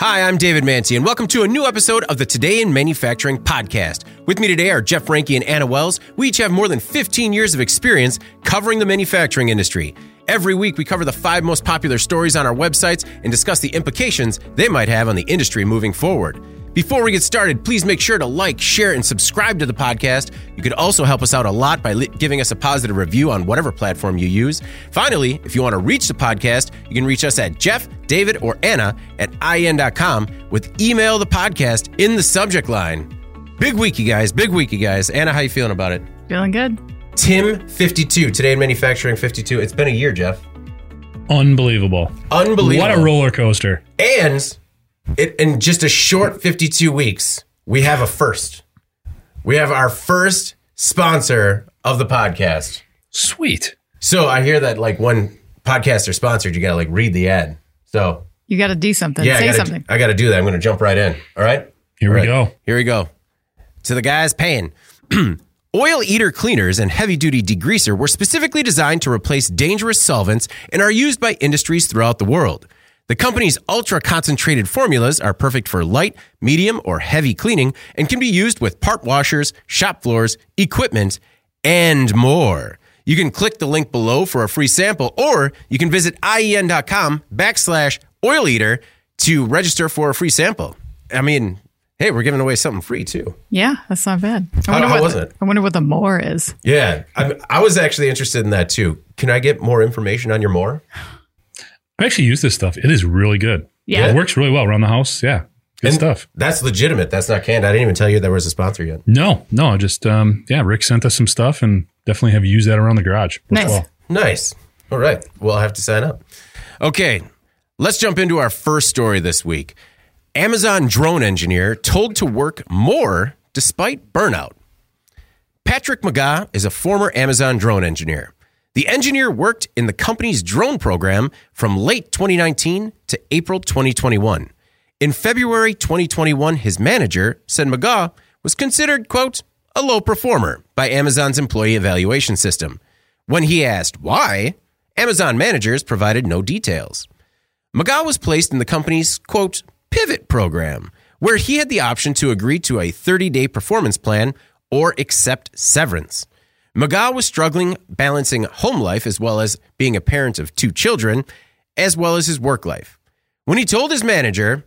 Hi, I'm David Mantey, and welcome to a new episode of the Today in Manufacturing podcast. With me today are Jeff Reinke and Anna Wells. We each have more than 15 years of experience covering the manufacturing industry. Every week, we cover the five most popular stories on our websites and discuss the implications they might have on the industry moving forward. Before we get started, please make sure to like, share, and subscribe to the podcast. You could also help us out a lot by li- giving us a positive review on whatever platform you use. Finally, if you want to reach the podcast, you can reach us at Jeff, David, or Anna at IEN.com with email the podcast in the subject line. Big week, you guys. Big week, you guys. Anna, how you feeling about it? Feeling good. Tim 52, today in manufacturing 52. It's been a year, Jeff. Unbelievable. Unbelievable. What a roller coaster. And it, in just a short 52 weeks, we have a first. We have our first sponsor of the podcast. Sweet. So I hear that like when podcasts are sponsored, you got to like read the ad. So You got to do something. yeah, Say I gotta, something. I got to do that. I'm going to jump right in. All right. Here All we right. go. Here we go. To the guys paying. Oil eater cleaners and heavy duty degreaser were specifically designed to replace dangerous solvents and are used by industries throughout the world. The company's ultra concentrated formulas are perfect for light, medium, or heavy cleaning and can be used with part washers, shop floors, equipment, and more. You can click the link below for a free sample, or you can visit ien.com backslash oil eater to register for a free sample. I mean, hey, we're giving away something free too. Yeah, that's not bad. I How- wonder how what was the, it? I wonder what the more is. Yeah, I, I was actually interested in that too. Can I get more information on your more? I actually use this stuff. It is really good. Yeah. It works really well around the house. Yeah. Good And stuff. That's legitimate. That's not canned. I didn't even tell you there was a sponsor yet. No, no, just um, yeah, Rick sent us some stuff and definitely have used that around the garage. Nice. well. Nice. All right. Well, I'll have to sign up. Okay. Let's jump into our first story this week. Amazon drone engineer told to work more despite burnout. Patrick McGaw is a former Amazon drone engineer. The engineer worked in the company's drone program from late 2019 to April 2021. In February 2021, his manager said McGaw was considered, quote, a low performer by Amazon's employee evaluation system. When he asked why, Amazon managers provided no details. McGaw was placed in the company's, quote, pivot program, where he had the option to agree to a 30 day performance plan or accept severance. McGaw was struggling balancing home life as well as being a parent of two children, as well as his work life. When he told his manager,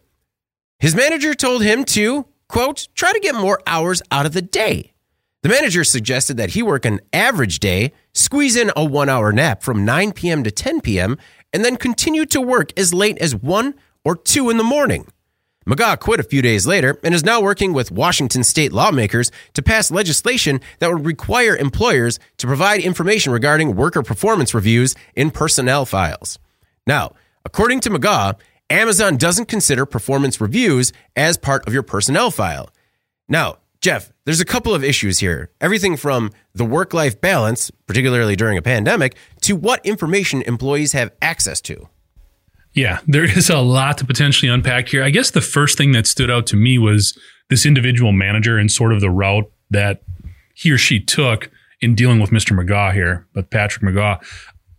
his manager told him to, quote, try to get more hours out of the day. The manager suggested that he work an average day, squeeze in a one hour nap from 9 p.m. to 10 p.m., and then continue to work as late as 1 or 2 in the morning. McGaw quit a few days later and is now working with Washington state lawmakers to pass legislation that would require employers to provide information regarding worker performance reviews in personnel files. Now, according to McGaw, Amazon doesn't consider performance reviews as part of your personnel file. Now, Jeff, there's a couple of issues here. Everything from the work life balance, particularly during a pandemic, to what information employees have access to. Yeah, there is a lot to potentially unpack here. I guess the first thing that stood out to me was this individual manager and sort of the route that he or she took in dealing with Mr. McGaw here, but Patrick McGaw.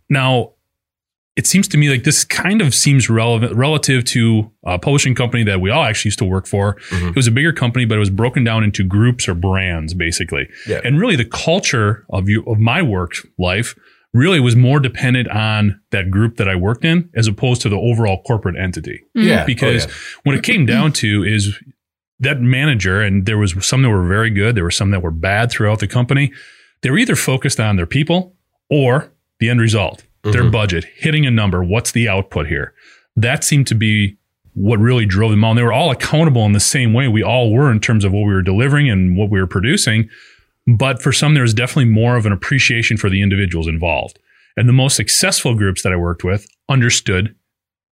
Now, it seems to me like this kind of seems relevant relative to a publishing company that we all actually used to work for. Mm-hmm. It was a bigger company, but it was broken down into groups or brands, basically. Yeah. And really, the culture of you of my work life really was more dependent on that group that I worked in as opposed to the overall corporate entity. Mm-hmm. Yeah. Oh, because Oh, yeah. when it came down to is that manager, and there was some that were very good, there were some that were bad throughout the company. They were either focused on their people or the end result, their mm-hmm. budget, hitting a number. What's the output here? That seemed to be what really drove them on. They were all accountable in the same way we all were in terms of what we were delivering and what we were producing. But for some, there was definitely more of an appreciation for the individuals involved. And the most successful groups that I worked with understood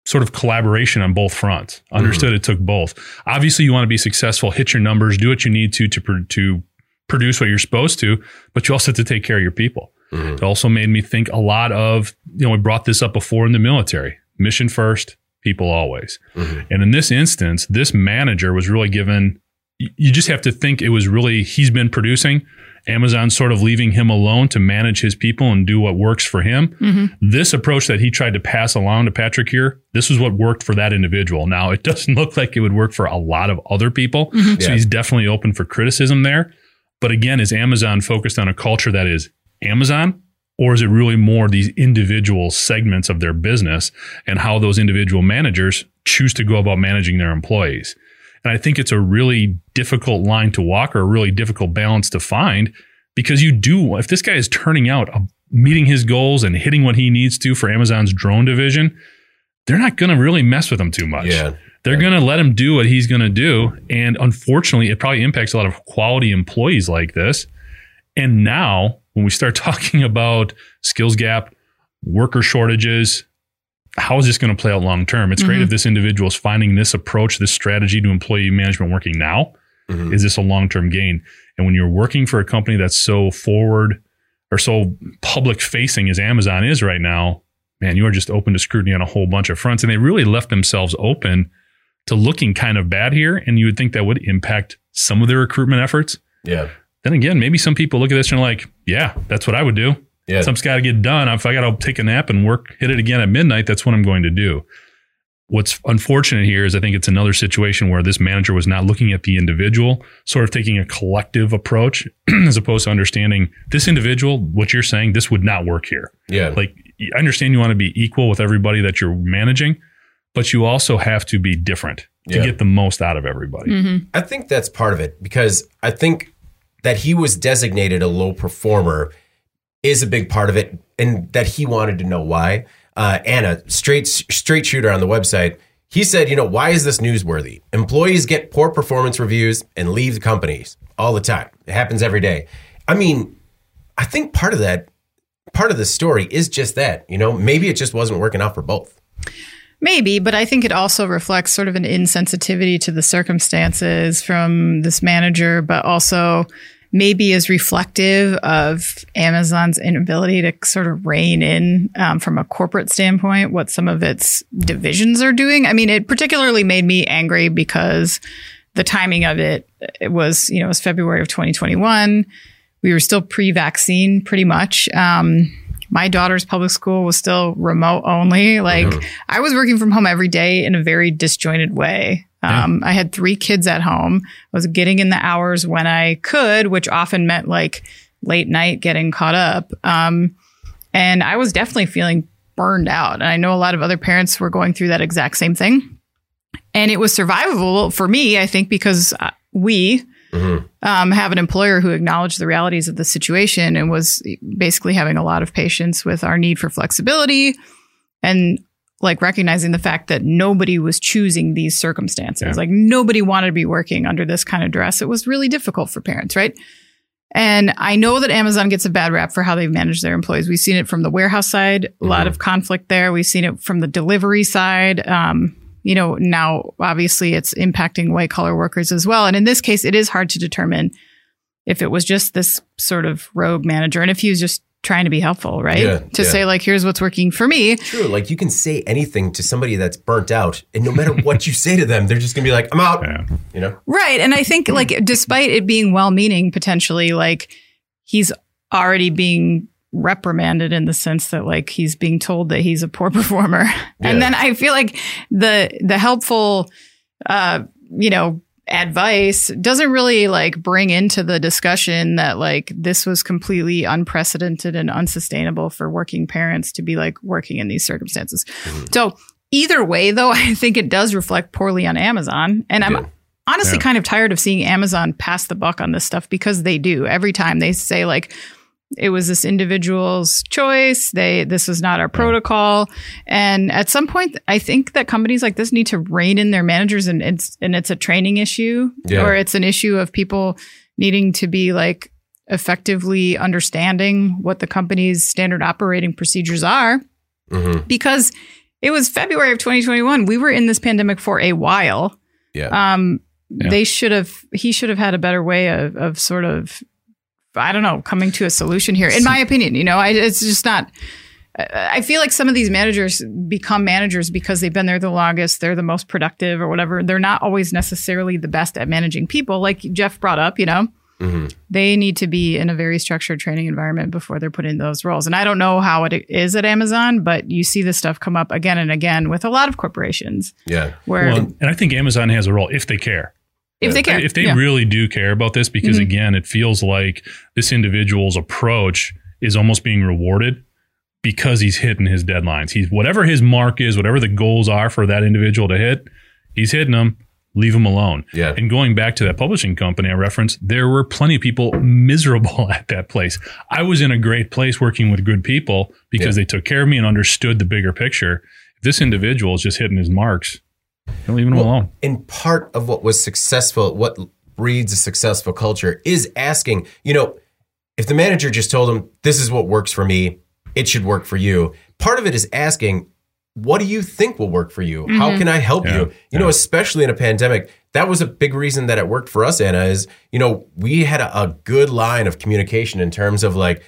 sort of collaboration on both fronts. Mm-hmm. Understood it took both. Obviously, you want to be successful, hit your numbers, do what you need to to pro- to produce what you're supposed to, but you also have to take care of your people. Mm-hmm. It also made me think a lot of, you know, we brought this up before in the military mission first, people always. Mm-hmm. And in this instance, this manager was really given, you just have to think it was really, he's been producing Amazon sort of leaving him alone to manage his people and do what works for him. Mm-hmm. This approach that he tried to pass along to Patrick here, this is what worked for that individual. Now, it doesn't look like it would work for a lot of other people. Mm-hmm. So Yeah. he's definitely open for criticism there. But again, is Amazon focused on a culture that is Amazon? Or is it really more these individual segments of their business and how those individual managers choose to go about managing their employees? And I think it's a really difficult line to walk or a really difficult balance to find because you do, if this guy is turning out, uh, meeting his goals and hitting what he needs to for Amazon's drone division, they're not going to really mess with him too much. Yeah. They're going to let him do what he's going to do. And unfortunately, it probably impacts a lot of quality employees like this. And now, when we start talking about skills gap, worker shortages, how is this going to play out long term? It's great if this individual is finding this approach, this strategy to employee management working now. Mhm. Is this a long term gain? And when you're working for a company that's so forward or so public facing as Amazon is right now, man, you are just open to scrutiny on a whole bunch of fronts. And they really left themselves open to looking kind of bad here. And you would think that would impact some of their recruitment efforts. Yeah. Then again, maybe some people look at this and are like, yeah, that's what I would do. Yeah. Something's got to get done. If I got to take a nap and work, hit it again at midnight, that's what I'm going to do. What's unfortunate here is I think it's another situation where this manager was not looking at the individual, sort of taking a collective approach as opposed to understanding this individual, what you're saying, this would not work here. yeah. Like, I understand you want to be equal with everybody that you're managing, but you also have to be different to Yeah. get the most out of everybody. Mm-hmm. I think that's part of it because I think that he was designated a low performer is a big part of it, and that he wanted to know why. Uh, Anna, straight straight shooter on the website, he said, you know, why is this newsworthy? Employees get poor performance reviews and leave the companies all the time. It happens every day. I mean, I think part of that, part of the story is just that. You know, maybe it just wasn't working out for both. Maybe, but I think it also reflects sort of an insensitivity to the circumstances from this manager, but also maybe is reflective of Amazon's inability to sort of rein in um, from a corporate standpoint what some of its divisions are doing. I mean, it particularly made me angry because the timing of it, it was, you know, it was February of 2021. We were still pre-vaccine pretty much. Um, my daughter's public school was still remote only. Like I was working from home every day in a very disjointed way. Um, I had three kids at home. I was getting in the hours when I could, which often meant like late night getting caught up. Um, and I was definitely feeling burned out. And I know a lot of other parents were going through that exact same thing. And it was survivable for me, I think, because uh, we, um, have an employer who acknowledged the realities of the situation and was basically having a lot of patience with our need for flexibility and like recognizing the fact that nobody was choosing these circumstances. Yeah. Like nobody wanted to be working under this kind of dress. It was really difficult for parents, right? And I know that Amazon gets a bad rap for how they manage their employees. We've seen it from the warehouse side, a lot of conflict there. We've seen it from the delivery side. Um, you know, now obviously it's impacting white collar workers as well. And in this case, it is hard to determine if it was just this sort of rogue manager and if he was just trying to be helpful, right? Yeah, to yeah. say, like, here's what's working for me. True. Like you can say anything to somebody that's burnt out, and no matter what you say to them, they're just gonna be like, "I'm out." Yeah. You know. Right. And I think, like, despite it being well meaning potentially, like, he's already being reprimanded in the sense that like he's being told that he's a poor performer and then i feel like the the helpful uh you know advice doesn't really like bring into the discussion that like this was completely unprecedented and unsustainable for working parents to be like working in these circumstances. Mm-hmm. So either way though i think it does reflect poorly on amazon. And i'm honestly Yeah. kind of tired of seeing Amazon pass the buck on this stuff because they do. Every time they say like it was this individual's choice they this was not our protocol and at some point i think that companies like this need to rein in their managers and it's and it's a training issue Yeah. or it's an issue of people needing to be like effectively understanding what the company's standard operating procedures are Mhm. because it was february of 2021 we were in this pandemic for a while Yeah. um Yeah. they should have he should have had a better way of of sort of i don't know coming to a solution here in my opinion you know I, it's just not I I feel like some of these managers become managers because they've been there the longest, they're the most productive or whatever. They're not always necessarily the best at managing people, like Jeff brought up, you know. Mm-hmm. they need to be in a very structured training environment before they're put in those roles. And I don't know how it is at Amazon, but you see this stuff come up again and again with a lot of corporations Yeah. where Well, and I think Amazon has a role if they care. If they care, If they yeah. really do care about this, because Mhm. again, it feels like this individual's approach is almost being rewarded because he's hitting his deadlines. He's whatever his mark is, whatever the goals are for that individual to hit, he's hitting them. Leave him alone. Yeah. And going back to that publishing company I referenced, there were plenty of people miserable at that place. I was in a great place working with good people because they took care of me and understood the bigger picture. If this individual is just hitting his marks, don't leave him Well, alone. And part of what was successful, what breeds a successful culture is asking, you know, if the manager just told him, this is what works for me, it should work for you. Part of it is asking, what do you think will work for you? How mm-hmm. can I help Yeah, you? You know, especially in a pandemic, that was a big reason that it worked for us, Anna, is, you know, we had a, a good line of communication in terms of like,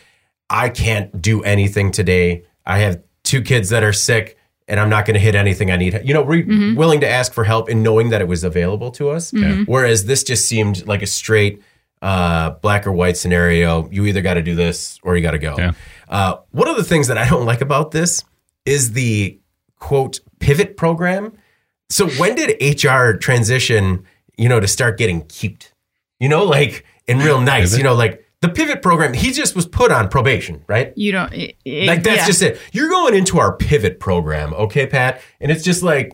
I can't do anything today. I have two kids that are sick and I'm not going to hit anything I need. You know, we're willing to ask for help and knowing that it was available to us. Whereas this just seemed like a straight uh, black or white scenario. You either got to do this or you got to go. Yeah. Uh, one of the things that I don't like about this is the quote pivot program. So when did HR transition, you know, to start getting keeped? You know, like in real nice, you know, like the pivot program, he just was put on probation, right? you don't it- it- Like that's yeah. just it. You're going into our pivot program, okay, Pat? And it's just like,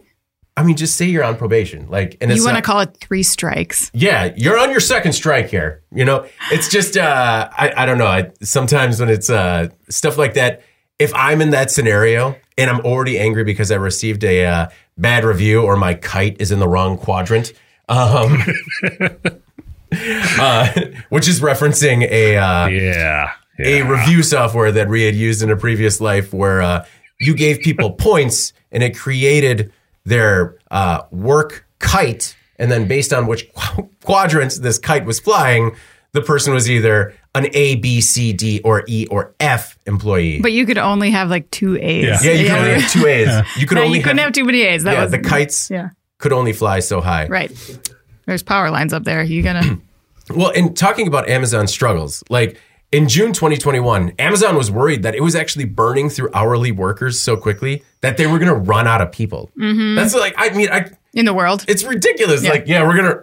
I mean, just say you're on probation, like, and it's you want to call it three strikes. yeah, you're on your second strike here. You know, it's just uh, I I don't know. I, sometimes when it's uh, stuff like that, if I'm in that scenario and I'm already angry because I received a uh, bad review or my kite is in the wrong quadrant, um, uh, which is referencing a uh, Yeah. a review software that we had used in a previous life where uh, you gave people points and it created their uh, work kite. And then based on which qu- quadrants this kite was flying, the person was either an A, B, C, D, or E, or F employee. But you could only have like two A's. Yeah. yeah, you could only have two A's. You could No, only you couldn't have, have, too many A's. That yeah, was the kites Yeah. could only fly so high. Right. There's power lines up there. You gotta Well, in talking about Amazon struggles, like in June 2021, Amazon was worried that it was actually burning through hourly workers so quickly that they were going to run out of people. Mm-hmm. That's like, I mean, I, in the world. it's ridiculous. Yeah. Like, yeah, we're going to,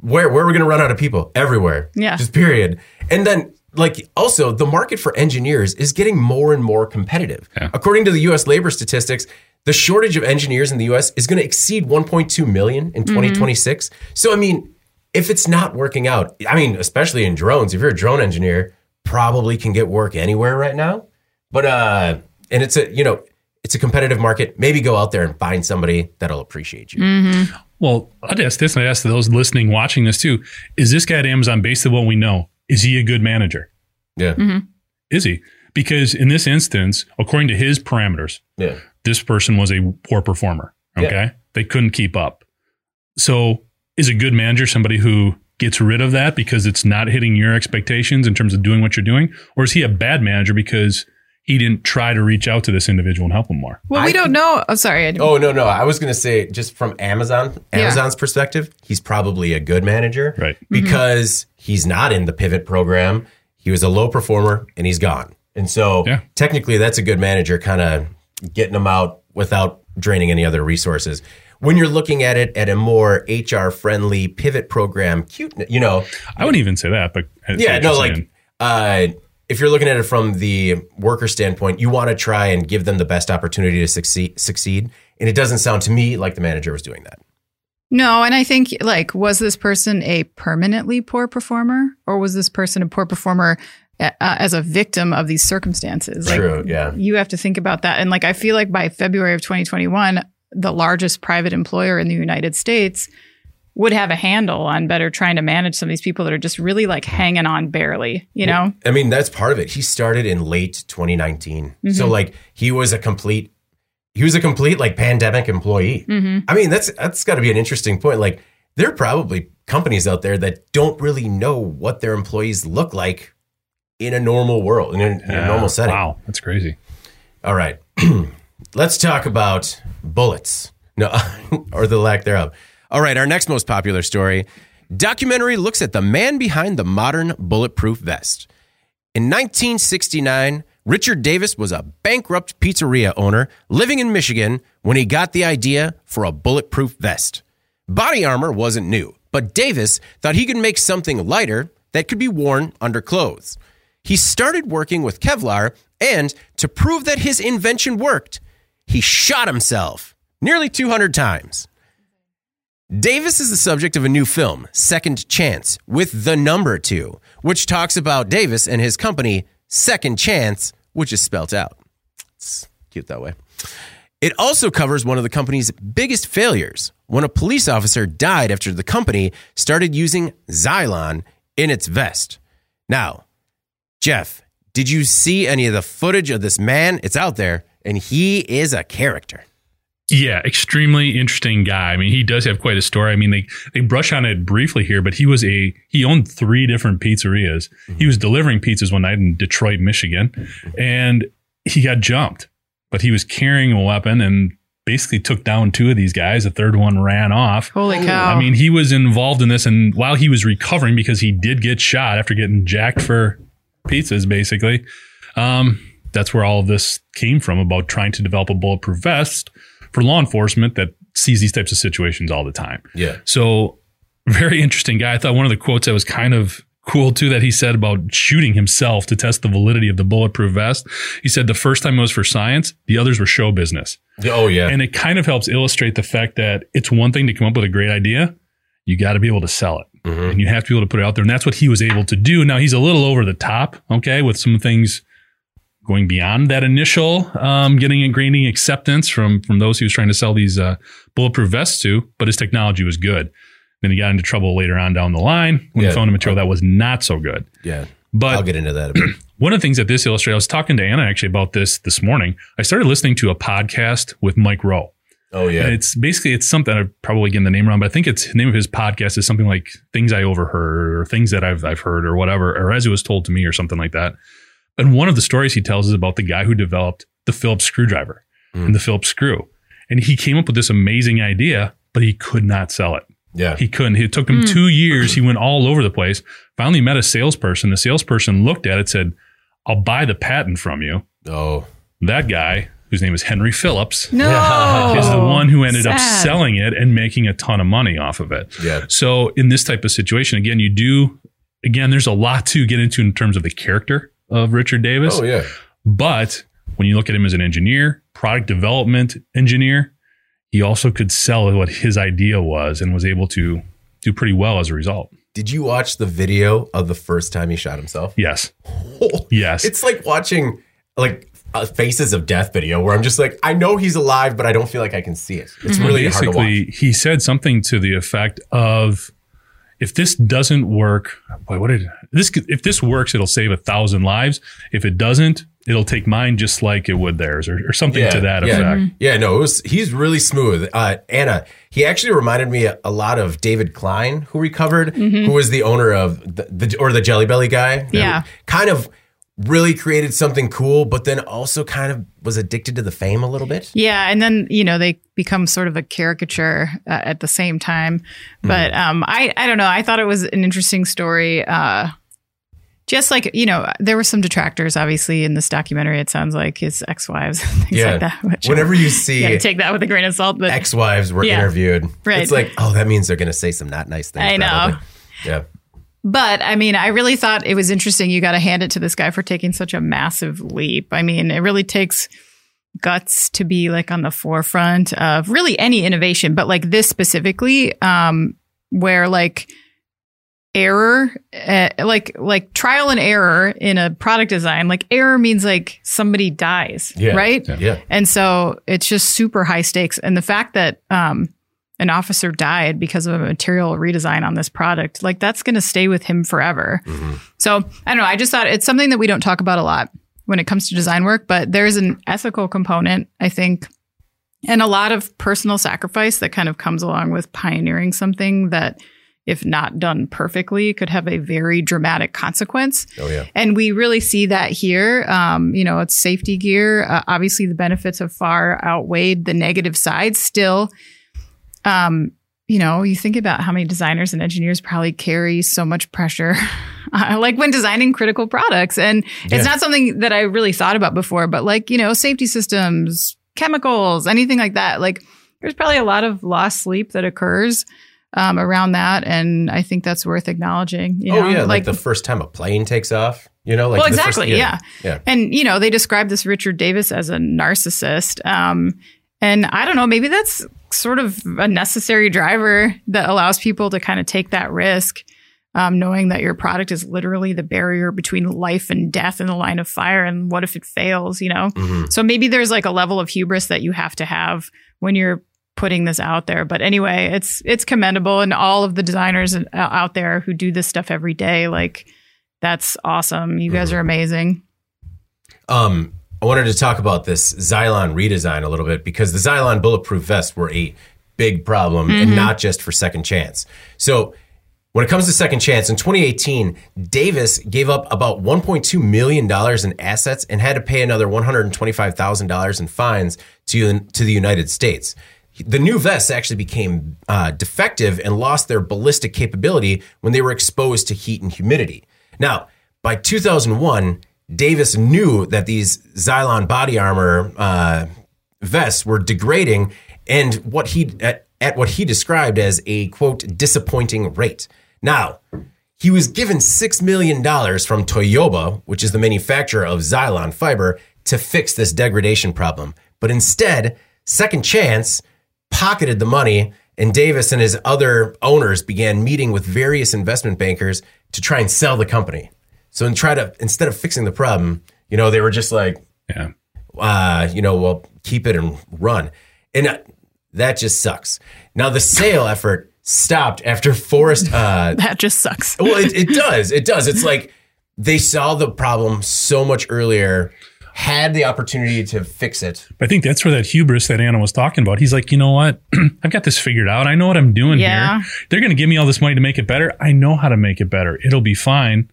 where, where are we going to run out of people? Everywhere. Yeah. Just period. And then, like, also, the market for engineers is getting more and more competitive. Yeah. According to the US labor statistics, the shortage of engineers in the US is going to exceed 1.2 million in mm-hmm. 2026. So, I mean, if it's not working out, I mean, especially in drones, if you're a drone engineer, probably can get work anywhere right now. But, uh, and it's a, you know, it's a competitive market. Maybe go out there and find somebody that'll appreciate you. Well, I'd ask this, and I'd ask those listening, watching this too. Is this guy at Amazon, based on what we know, is he a good manager? Yeah. Mm-hmm. Is he? Because in this instance, according to his parameters, Yeah. this person was a poor performer. Okay. Yeah. They couldn't keep up. So is a good manager somebody who gets rid of that because it's not hitting your expectations in terms of doing what you're doing? Or is he a bad manager because he didn't try to reach out to this individual and help him more? Well, I we don't know. Oh, sorry. I didn't- Oh no, no. I was going to say just from Amazon, Yeah. Amazon's perspective, he's probably a good manager, Right. Mm-hmm. Because he's not in the pivot program. He was a low performer and he's gone. And so Yeah. technically that's a good manager kind of getting him out without draining any other resources. When you're looking at it at a more HR friendly pivot program, cute, you know, I wouldn't even say that, but yeah, no, like uh, if you're looking at it from the worker standpoint, you want to try and give them the best opportunity to succeed. Succeed, and it doesn't sound to me like the manager was doing that. No, and I think like was this person a permanently poor performer, or was this person a poor performer uh, as a victim of these circumstances? Like, True, yeah. You have to think about that, and like I feel like by February of 2021, the largest private employer in the United States would have a handle on better trying to manage some of these people that are just really like hanging on barely. You know, I mean, that's part of it. He started in late 2019, Mm-hmm. so like he was a complete, he was a complete like pandemic employee. Mm-hmm. I mean, that's that's got to be an interesting point. Like there are probably companies out there that don't really know what their employees look like in a normal world, in a, in a Yeah. normal setting. Wow, that's crazy. All right. Let's talk about bullets. No, or the lack thereof. All right. Our next most popular story documentary looks at the man behind the modern bulletproof vest. In 1969, Richard Davis was a bankrupt pizzeria owner living in Michigan when he got the idea for a bulletproof vest. Body armor wasn't new, but Davis thought he could make something lighter that could be worn under clothes. He started working with Kevlar, and to prove that his invention worked, he shot himself nearly 200 times. Davis is the subject of a new film, Second Chance, with the number two, which talks about Davis and his company, Second Chance, which is spelt out. It's cute that way. It also covers one of the company's biggest failures when a police officer died after the company started using Zylon in its vest. Now, Jeff, did you see any of the footage of this man? It's out there, and he is a character. Yeah, extremely interesting guy. I mean, he does have quite a story. I mean, they they brush on it briefly here, but he was a he owned three different pizzerias. Mm-hmm. He was delivering pizzas one night in Detroit, Michigan, and he got jumped. But he was carrying a weapon and basically took down two of these guys. The third one ran off. Holy cow. I mean, he was involved in this and while he was recovering because he did get shot after getting jacked for pizzas basically. Um, that's where all of this came from about trying to develop a bulletproof vest for law enforcement that sees these types of situations all the time. Yeah. So very interesting guy. I thought one of the quotes that was kind of cool too that he said about shooting himself to test the validity of the bulletproof vest. He said the first time it was for science, the others were show business. Oh yeah. And it kind of helps illustrate the fact that it's one thing to come up with a great idea. You got to be able to sell it Mhm. and you have to be able to put it out there. And that's what he was able to do. Now he's a little over the top, okay, with some things going beyond that initial um, getting and gaining acceptance from from those he was trying to sell these uh, bulletproof vests to. But his technology was good. Then he got into trouble later on down the line when Yeah. he found a material that was not so good. Yeah. But I'll get into that a bit. one of the things that this illustrates, I was talking to Anna actually about this this morning. I started listening to a podcast with Mike Rowe. Oh yeah. And it's basically it's something I'm probably getting the name wrong, but I think it's the name of his podcast is something like things I overheard or things that I've I've heard or whatever, or as it was told to me or something like that. And one of the stories he tells is about the guy who developed the Phillips screwdriver Mm. and the Phillips screw. And he came up with this amazing idea, but he could not sell it. yeah. He couldn't. It took him two years. He went all over the place. Finally met a salesperson. The salesperson looked at it, said, I'll buy the patent from you. oh. That guy, whose name is Henry Phillips, no. is the one who ended up selling it and making a ton of money off of it. Yeah. So in this type of situation, again, you do again, there's a lot to get into in terms of the character of Richard Davis. Oh yeah. But when you look at him as an engineer, product development engineer, he also could sell what his idea was and was able to do pretty well as a result. Did you watch the video of the first time he shot himself? Yes. Yes. It's like watching like a Faces of Death video where I'm just like, I know he's alive, but I don't feel like I can see it. It's mm-hmm. really hard to watch. basically he said something to the effect of if this doesn't work boy what did this if this works it'll save a thousand lives if it doesn't it'll take mine just like it would theirs or, or something to that yeah. effect Yeah, no, it was he's really smooth. Uh, Anna, he actually reminded me a, a lot of David Klein, who we covered, who was the owner of the, the or the Jelly Belly guy. Yeah. kind of really created something cool, but then also kind of was addicted to the fame a little bit. Yeah, and then you know they become sort of a caricature uh, at the same time. But um, I I don't know. I thought it was an interesting story. Uh, just like you know, there were some detractors, obviously, in this documentary. It sounds like his ex-wives, things Yeah. like that. Which Whenever you you see gotta take that with a grain of salt. But ex-wives were Yeah. interviewed, Right. it's like, oh, that means they're going to say some not nice things. I know. probably. Yeah. But I mean, I really thought it was interesting. You got to hand it to this guy for taking such a massive leap. I mean, it really takes guts to be like on the forefront of really any innovation, but like this specifically, um, where like error, uh, like like trial and error in a product design, like error means like somebody dies, Yeah. right? Yeah. And so it's just super high stakes. And the fact that um, an officer died because of a material redesign on this product, like that's going to stay with him forever. So I don't know. I just thought it's something that we don't talk about a lot when it comes to design work, but there's an ethical component, I think, and a lot of personal sacrifice that kind of comes along with pioneering something that, if not done perfectly, could have a very dramatic consequence. Oh yeah. And we really see that here. Um, you know, it's safety gear. Uh, obviously, the benefits have far outweighed the negative side. Still, um, you know, you think about how many designers and engineers probably carry so much pressure, uh, like when designing critical products. And Yeah. it's not something that I really thought about before, but like, you know, safety systems, chemicals, anything like that. Like, there's probably a lot of lost sleep that occurs um, around that. And I think that's worth acknowledging. You oh know? yeah, like, the first time a plane takes off. You know, like well, the first- exactly. yeah. yeah. And, you know, they describe this Richard Davis as a narcissist. Um, and I don't know, maybe that's sort of a necessary driver that allows people to kind of take that risk, um, knowing that your product is literally the barrier between life and death in the line of fire. And what if it fails, you know? Mhm. So maybe there's like a level of hubris that you have to have when you're putting this out there. But anyway, it's it's commendable, and all of the designers uh, out there who do this stuff every day, like that's awesome. You guys are amazing. Um, I wanted to talk about this Zylon redesign a little bit because the Zylon bulletproof vests were a big problem and not just for second chance. So when it comes to second chance in 2018, Davis gave up about 1.2 million dollars in assets and had to pay another 125,000 dollars in fines to to the United States. The new vests actually became uh, defective and lost their ballistic capability when they were exposed to heat and humidity. Now, by 2001, Davis knew that these Zylon body armor uh, vests were degrading and what he at, at what he described as a quote disappointing rate. Now, he was given $6 million from Toyobo, which is the manufacturer of Zylon fiber, to fix this degradation problem. But instead, Second Chance pocketed the money, and Davis and his other owners began meeting with various investment bankers to try and sell the company. So, and try to, instead of fixing the problem, you know, they were just like, Yeah. uh, you know, well, keep it and run. And uh, that just sucks. Now, the sale effort stopped after Forrest. Uh, That just sucks. well, it, it does. It does. It's like they saw the problem so much earlier, had the opportunity to fix it. But I think that's where that hubris that Anna was talking about. He's like, you know what? I've got this figured out. I know what I'm doing Yeah. here. They're going to give me all this money to make it better. I know how to make it better. It'll be fine.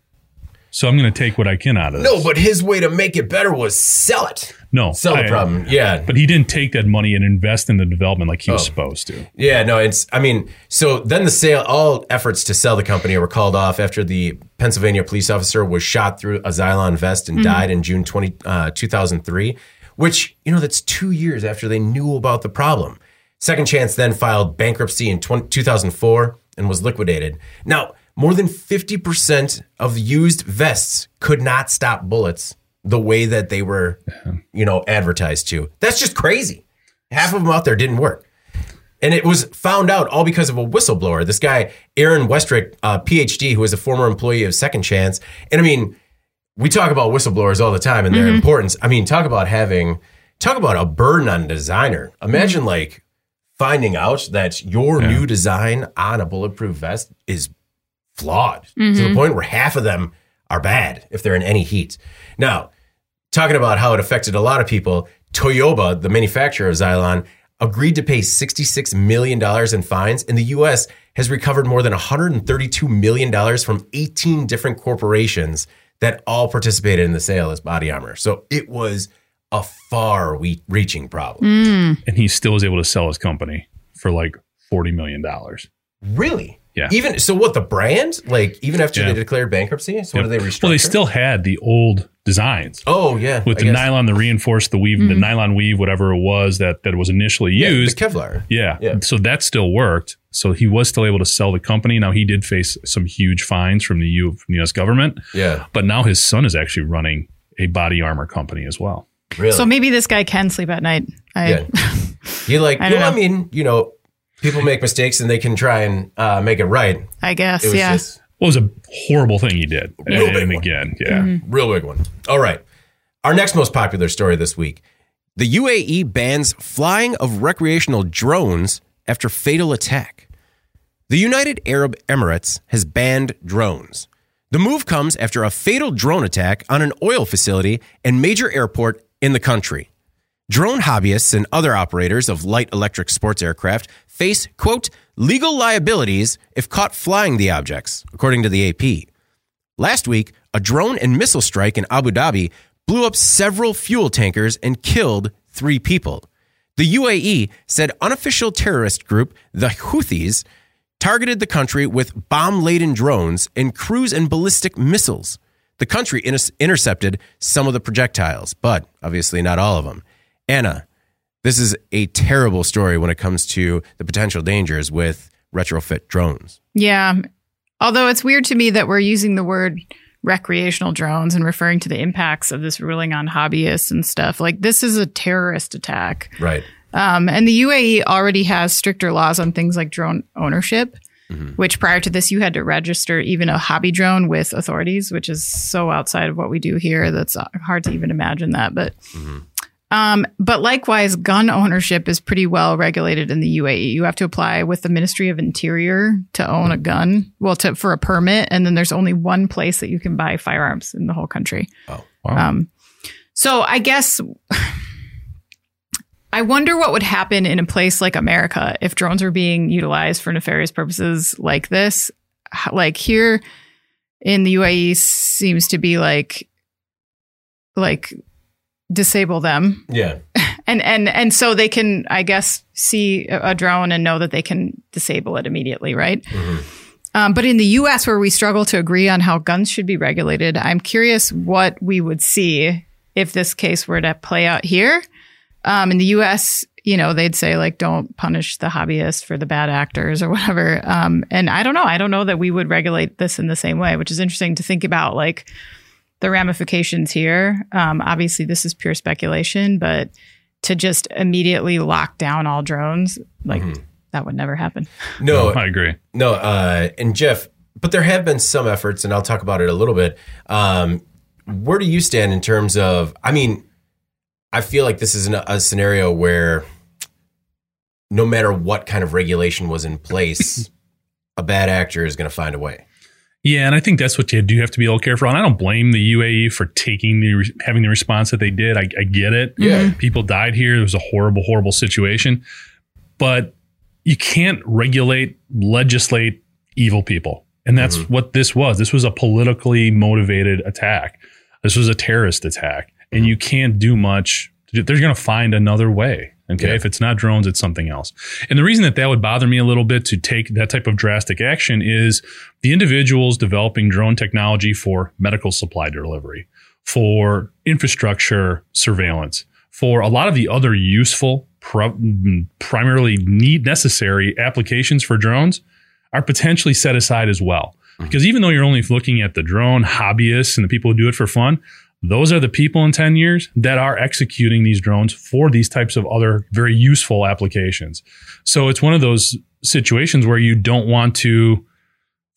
So I'm going to take what I can out of this. No, but his way to make it better was sell it. no, Sell the I- problem. Yeah. But he didn't take that money and invest in the development like he was Oh. supposed to. Yeah, no, it's, I mean, so then the sale, all efforts to sell the company were called off after the Pennsylvania police officer was shot through a Zylon vest and died in June 20, uh, 2003, which, you know, that's two years after they knew about the problem. Second Chance then filed bankruptcy in 20, 2004 and was liquidated. Now, more than 50% of used vests could not stop bullets the way that they were, you know, advertised to. That's just crazy. Half of them out there didn't work. And it was found out all because of a whistleblower. This guy, Aaron Westrick, uh, PhD, who was a former employee of Second Chance. And I mean, we talk about whistleblowers all the time and their importance. I mean, talk about having, talk about a burden on a designer. Imagine like finding out that your new design on a bulletproof vest is flawed to the mm-hmm. point where half of them are bad if they're in any heat. Now, talking about how it affected a lot of people, Toyobo, the manufacturer of Zylon, agreed to pay $66 million in fines, and the U.S. has recovered more than $132 million from 18 different corporations that all participated in the sale as body armor. So it was a far we- reaching problem. Mm. And he still was able to sell his company for like $40 million. Really? Yeah. Even so, what the brand? Like even after Yeah. they declared bankruptcy, so what did they restructure? Well, they still had the old designs. Oh yeah, with I the guess. nylon, the reinforced, the weave, the mm-hmm. nylon weave, whatever it was that that was initially Yeah, used. the Kevlar. yeah. Yeah. so that still worked. So he was still able to sell the company. Now he did face some huge fines from the U from the U.S. government, Yeah, but now his son is actually running a body armor company as well. really. So maybe this guy can sleep at night. I, yeah, you like? I I, don't well, I know. mean, you know, people make mistakes and they can try and uh, make it right. I guess. It was yeah. just Well, it was a horrible thing he did, Real and, big and one. again, yeah. real big one. All right, our next most popular story this week: the UAE bans flying of recreational drones after fatal attack. The United Arab Emirates has banned drones. The move comes after a fatal drone attack on an oil facility and major airport in the country. Drone hobbyists and other operators of light electric sports aircraft face, quote, legal liabilities if caught flying the objects, according to the AP. Last week, a drone and missile strike in Abu Dhabi blew up several fuel tankers and killed three people. The UAE said unofficial terrorist group, the Houthis, targeted the country with bomb laden drones and cruise and ballistic missiles. The country inter- intercepted some of the projectiles, but obviously not all of them. Anna, this is a terrible story when it comes to the potential dangers with retrofit drones. Yeah. Although it's weird to me that we're using the word recreational drones and referring to the impacts of this ruling on hobbyists and stuff. Like this is a terrorist attack. Right. Um, and the UAE already has stricter laws on things like drone ownership, which prior to this, you had to register even a hobby drone with authorities, which is so outside of what we do here. That's hard to even imagine that. But, um, but likewise, gun ownership is pretty well regulated in the UAE. You have to apply with the Ministry of Interior to own a gun, well, to, for a permit. And then there's only one place that you can buy firearms in the whole country. Oh, Wow. Um, so I guess I wonder what would happen in a place like America if drones were being utilized for nefarious purposes like this. Like here in the UAE seems to be like like disable them Yeah. and and and so they can I guess see a drone and know that they can disable it immediately, right? Um, but in the U.S., where we struggle to agree on how guns should be regulated, I'm curious what we would see if this case were to play out here. Um, in the U.S., you know, they'd say like, don't punish the hobbyists for the bad actors or whatever. Um, and I don't know. I don't know that we would regulate this in the same way, which is interesting to think about, like the ramifications here. Um, obviously, this is pure speculation, but to just immediately lock down all drones, like that would never happen. No, I agree. No, uh, and Jeff, but there have been some efforts, and I'll talk about it a little bit. Um, where do you stand in terms of? I mean, I feel like this is an, a scenario where no matter what kind of regulation was in place, a bad actor is going to find a way. Yeah, and I think that's what you do have to be a little careful. And I don't blame the UAE for taking the having the response that they did. I, I get it. Yeah. Mm-hmm. people died here. It was a horrible, horrible situation. But you can't regulate, legislate evil people, and that's mm-hmm. what this was. This was a politically motivated attack. This was a terrorist attack, and mm-hmm. you can't do much. They're going to find another way. Okay. Yeah. If it's not drones, it's something else. And the reason that that would bother me a little bit to take that type of drastic action is the individuals developing drone technology for medical supply delivery, for infrastructure surveillance, for a lot of the other useful, pro- mm, primarily need necessary applications for drones are potentially set aside as well. Mm-hmm. Because even though you're only looking at the drone hobbyists and the people who do it for fun, those are the people in 10 years that are executing these drones for these types of other very useful applications. So it's one of those situations where you don't want to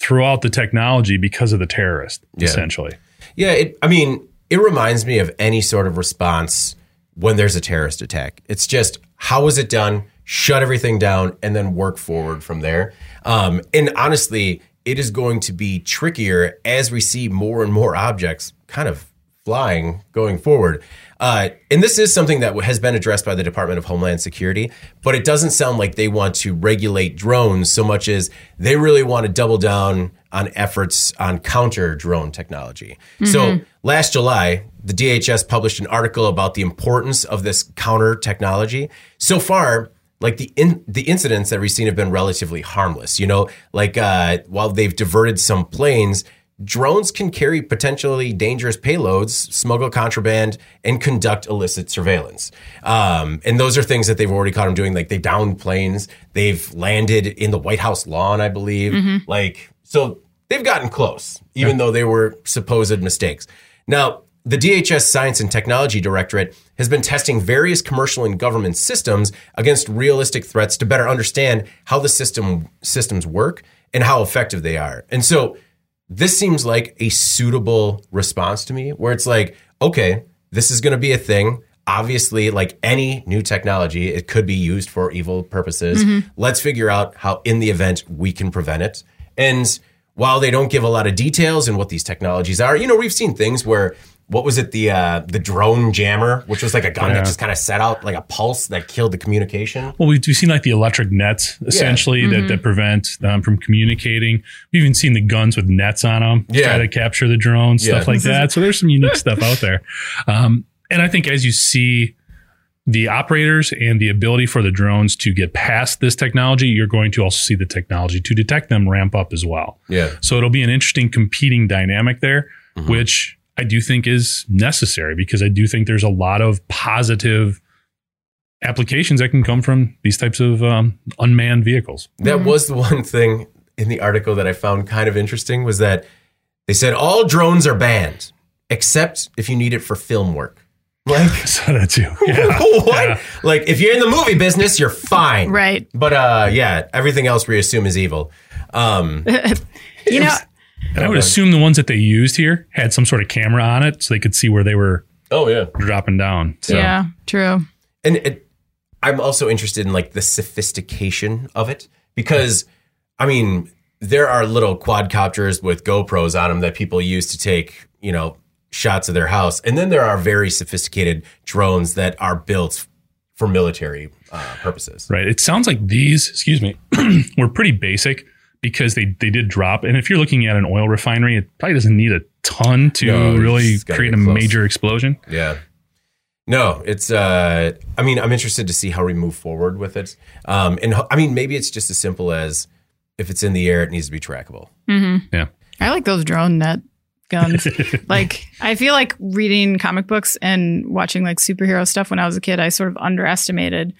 throw out the technology because of the terrorist, Yeah. essentially. Yeah, it, I mean, it reminds me of any sort of response when there's a terrorist attack. It's just how was it done? Shut everything down and then work forward from there. Um, and honestly, it is going to be trickier as we see more and more objects kind of flying going forward. Uh, and this is something that has been addressed by the Department of Homeland Security, but it doesn't sound like they want to regulate drones so much as they really want to double down on efforts on counter drone technology. So last July, the DHS published an article about the importance of this counter technology. So far, like the in, the incidents that we've seen have been relatively harmless. You know, like uh, while they've diverted some planes, drones can carry potentially dangerous payloads, smuggle contraband, and conduct illicit surveillance. Um, and those are things that they've already caught them doing. Like they downed planes, they've landed in the White House lawn, I believe. Like so, they've gotten close, even though they were supposed mistakes. Now, the DHS Science and Technology Directorate has been testing various commercial and government systems against realistic threats to better understand how the system systems work and how effective they are. And so this seems like a suitable response to me where it's like, okay, this is going to be a thing. Obviously, like any new technology, it could be used for evil purposes. Mm-hmm. Let's figure out how, in the event, we can prevent it. And while they don't give a lot of details and what these technologies are, you know, we've seen things where what was it the uh, the drone jammer, which was like a gun Yeah. that just kind of set out like a pulse that killed the communication. Well, we've, we've seen like the electric nets essentially that, that prevent them from communicating. We've even seen the guns with nets on them Yeah. try to capture the drones, Yeah. stuff like that. So there's some unique stuff out there. Um, and I think as you see the operators and the ability for the drones to get past this technology, you're going to also see the technology to detect them ramp up as well. Yeah. So it'll be an interesting competing dynamic there, which I do think is necessary because I do think there's a lot of positive applications that can come from these types of um, unmanned vehicles. That was the one thing in the article that I found kind of interesting was that they said all drones are banned except if you need it for film work. Like So that too. Yeah. what? Yeah. Like if you're in the movie business, you're fine. Right. But uh yeah, everything else we assume is evil. Um You know, And I would assume the ones that they used here had some sort of camera on it so they could see where they were Oh yeah. dropping down. So yeah, true. and it, I'm also interested in like the sophistication of it because I mean there are little quadcopters with GoPros on them that people use to take you know shots of their house, and then there are very sophisticated drones that are built for military uh, purposes. Right. It sounds like these, excuse me, were pretty basic because they, they did drop. And if you're looking at an oil refinery, it probably doesn't need a ton to No, really create a close. major explosion. Yeah. No, it's. uh I mean, I'm interested to see how we move forward with it. Um, and ho- I mean, maybe it's just as simple as if it's in the air, it needs to be trackable. Yeah. I like those drone net guns. like I feel like reading comic books and watching like superhero stuff when I was a kid, I sort of underestimated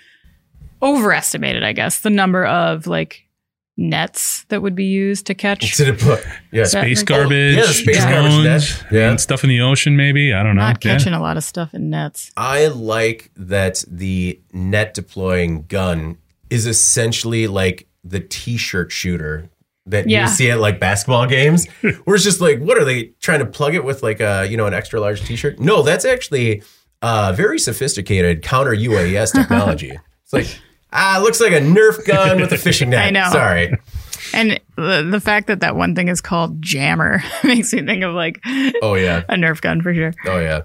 overestimated, I guess, the number of like nets that would be used to catch To put, yeah. Space like- garbage, yeah, space drones, garbage net. Yeah. and stuff in the ocean, maybe. I don't know. not Yeah. catching a lot of stuff in nets. I like that the net deploying gun is essentially like the t-shirt shooter that Yeah. you see at like basketball games. where it's just like, what are they trying to plug it with like a you know an extra large t-shirt? No, that's actually uh, very sophisticated counter UAS technology. it's like ah, it looks like a Nerf gun with a fishing net. I know. Sorry. And the, the fact that that one thing is called jammer makes me think of like Oh yeah. a Nerf gun for sure. Oh, yeah.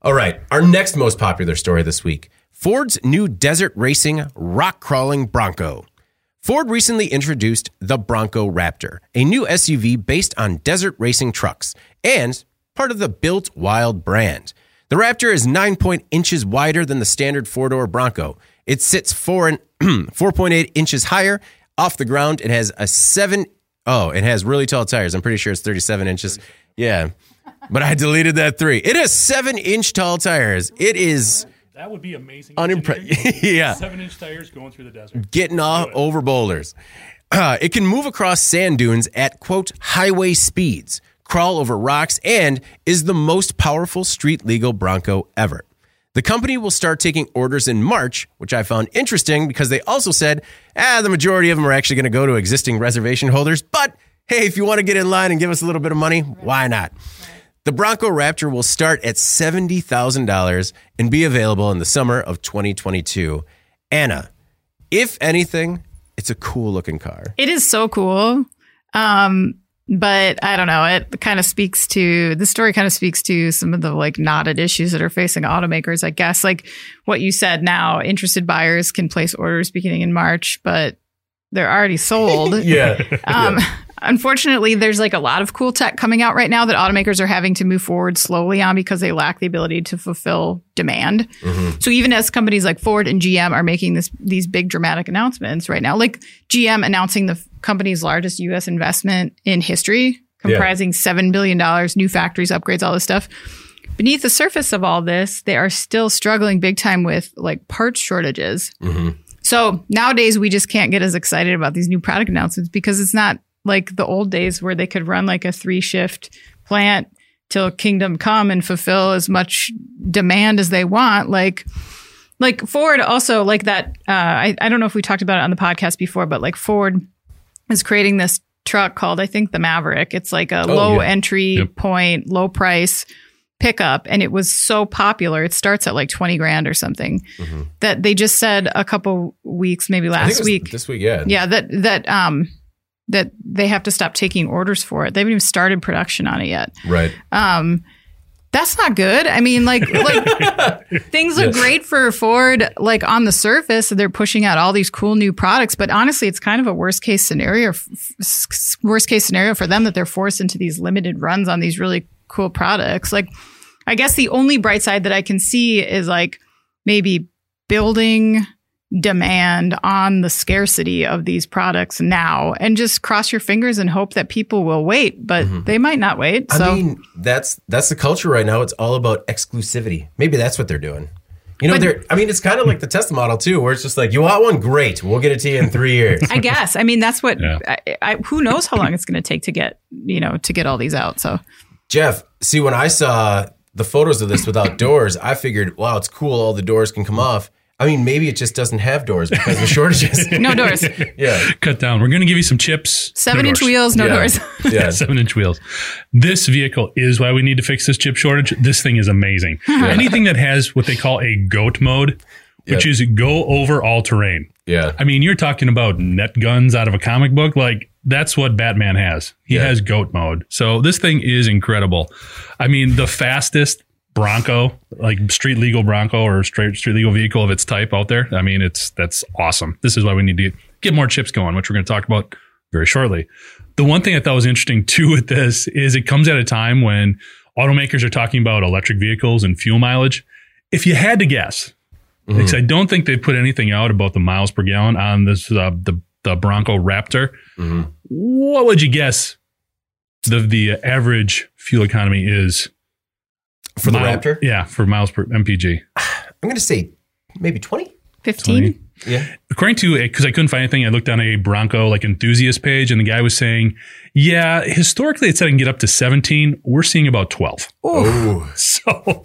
All right. Our next most popular story this week Ford's new desert racing rock crawling Bronco. Ford recently introduced the Bronco Raptor, a new SUV based on desert racing trucks and part of the Built Wild brand. The Raptor is 9 point inches wider than the standard four door Bronco. It sits 4 and 4.8 inches higher off the ground. It has a 7 Oh, it has really tall tires. I'm pretty sure it's 37 inches. Yeah. But I deleted that 3. It has 7 inch tall tires. It is That would be amazing. unimpressive. yeah Seven inch tires going through the desert. getting off over boulders. Uh, it can move across sand dunes at quote highway speeds, crawl over rocks, and is the most powerful street legal Bronco ever. The company will start taking orders in March, which I found interesting because they also said, ah, the majority of them are actually going to go to existing reservation holders. But hey, if you want to get in line and give us a little bit of money, why not? The Bronco Raptor will start at $70,000 and be available in the summer of 2022. Anna, if anything, it's a cool looking car. It is so cool. Um, but I don't know. It kind of speaks to the story. Kind of speaks to some of the like knotted issues that are facing automakers. I guess like what you said. Now, interested buyers can place orders beginning in March, but they're already sold. Yeah. Um, unfortunately, there's like a lot of cool tech coming out right now that automakers are having to move forward slowly on because they lack the ability to fulfill demand. Mm-hmm. So even as companies like Ford and GM are making this these big dramatic announcements right now, like GM announcing the company's largest U.S. investment in history, comprising seven billion dollars, new factories, upgrades, all this stuff. Beneath the surface of all this, they are still struggling big time with like parts shortages. Mm-hmm. So nowadays we just can't get as excited about these new product announcements because it's not like the old days where they could run like a three shift plant till kingdom come and fulfill as much demand as they want. Like, like Ford also like that. Uh, I, I don't know if we talked about it on the podcast before, but like Ford is creating this truck called, I think the Maverick. It's like a low yeah. entry Yep. point, low price pickup. And it was so popular. It starts at like 20 grand or something that they just said a couple weeks, maybe I think it last week. This week, yeah. Yeah, that that um that they have to stop taking orders for it. They haven't even started production on it yet. Right. Um that's not good. I mean, like like things look great for Ford like on the surface. They're pushing out all these cool new products, but honestly, it's kind of a worst case scenario worst case scenario for them that they're forced into these limited runs on these really cool products. Like I guess the only bright side that I can see is like maybe building demand on the scarcity of these products now and just cross your fingers and hope that people will wait but mm-hmm. they might not wait so I mean, that's that's the culture right now. It's all about exclusivity. Maybe that's what they're doing. You know, But- they're. I mean, it's kind of like the Tesla model too, where it's just like, you want one, great, we'll get it to you in three years. I guess. I mean, that's what. Yeah. I, I, who knows how long it's going to take to get you know to get all these out. So Jeff, see, when I saw the photos of this without doors, I figured, wow, it's cool. All the doors can come off. I mean, maybe it just doesn't have doors because of shortages. no doors, yeah. Cut down. We're going to give you some chips. seven no inch doors. wheels, no Yeah. doors. Yeah. seven inch wheels. This vehicle is why we need to fix this chip shortage. This thing is amazing. Anything that has what they call a goat mode, which Yep. is go over all terrain. Yeah. I mean, you're talking about net guns out of a comic book. Like that's what Batman has. He Yeah. has goat mode. So this thing is incredible. I mean, the fastest Bronco, like street legal Bronco or straight street legal vehicle of its type out there. I mean, it's that's awesome. This is why we need to get more chips going, which we're going to talk about very shortly. The one thing I thought was interesting too with this is it comes at a time when automakers are talking about electric vehicles and fuel mileage. If you had to guess, because I don't think they put anything out about the miles per gallon on this uh, the the Bronco Raptor. Mhm. What would you guess the the average fuel economy is For the mile- Raptor, Yeah, for miles per MPG. I'm going to say maybe 20. Fifteen. Yeah. According to uh, because I couldn't find anything, I looked on a Bronco like enthusiast page, and the guy was saying, "Yeah, historically it said I can get up to 17. We're seeing about 12. Oh. So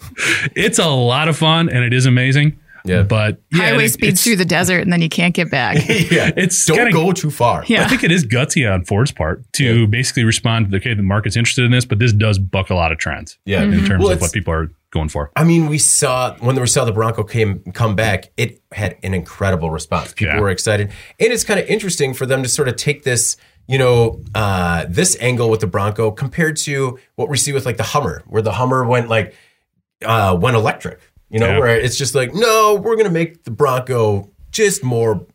it's a lot of fun, and it is amazing. Yeah. but yeah, Highway it- speeds it's- through the desert and then you can't get back. yeah. It's Don't kinda- go too far. Yeah. I think it is gutsy on Ford's part to Yeah. basically respond to okay, the market's interested in this, but this does buck a lot of trends Yeah. in terms Well, of what people are going for. I mean, we saw when we saw the Bronco came come back, it had an incredible response. People Yeah. were excited, and it's kind of interesting for them to sort of take this, you know, uh, this angle with the Bronco compared to what we see with like the Hummer, where the Hummer went like uh, went electric. You know, Yeah. where it's just like, no, we're gonna make the Bronco just more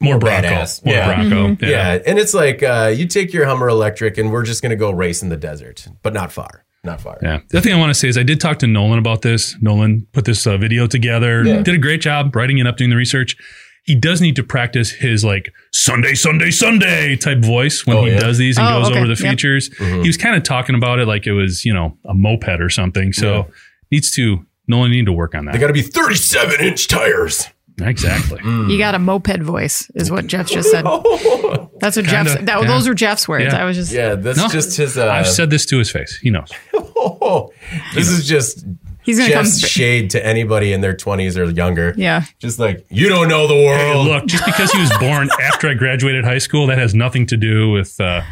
More Bronco, badass. more Yeah. Bronco. Yeah. and it's like uh, you take your Hummer electric, and we're just gonna go race in the desert, but not far, not far. Yeah. The other thing I want to say is I did talk to Nolan about this. Nolan put this uh, video together, Yeah. did a great job writing it up, doing the research. He does need to practice his like Sunday, Sunday, Sunday type voice when Oh, he yeah. does these and Oh, goes okay. over the Yep. features. He was kind of talking about it like it was, you know, a moped or something. So needs to, Nolan need to work on that. They got to be 37 inch tires. exactly. You got a moped voice, is what Jeff just said. That's what Kinda, Jeff. That, yeah. Those are Jeff's words. Yeah. I was just. Yeah, that's No, just his. Uh, I've said this to his face. He knows. this is just He's gonna come. Jeff's shade to anybody in their 20s or younger. Yeah. Just like, you don't know the Hey, world. look, just because he was born after I graduated high school, that has nothing to do with uh,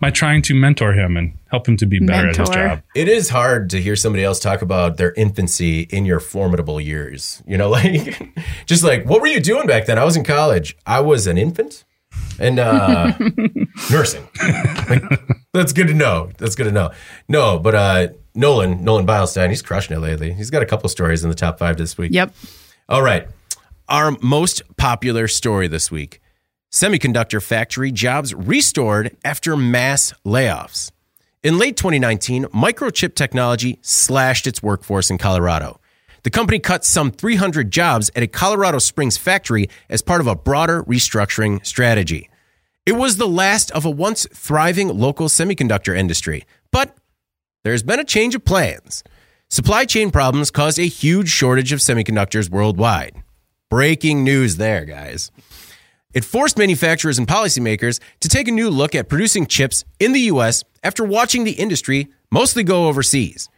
my trying to mentor him and help him to be better at his job. It is hard to hear somebody else talk about their infancy in your formidable years. You know, like, just like, what were you doing back then? I was in college. I was an infant and uh, nursing. Like, that's good to know. That's good to know. No, but uh, Nolan, Nolan Beilstein, he's crushing it lately. He's got a couple stories in the top five this week. Yep. All right. Our most popular story this week semiconductor factory jobs restored after mass layoffs. In late 2019, Microchip Technology slashed its workforce in Colorado. The company cut some 300 jobs at a Colorado Springs factory as part of a broader restructuring strategy. It was the last of a once thriving local semiconductor industry, but there's been a change of plans. Supply chain problems caused a huge shortage of semiconductors worldwide. Breaking news there, guys. It forced manufacturers and policymakers to take a new look at producing chips in the US after watching the industry mostly go overseas.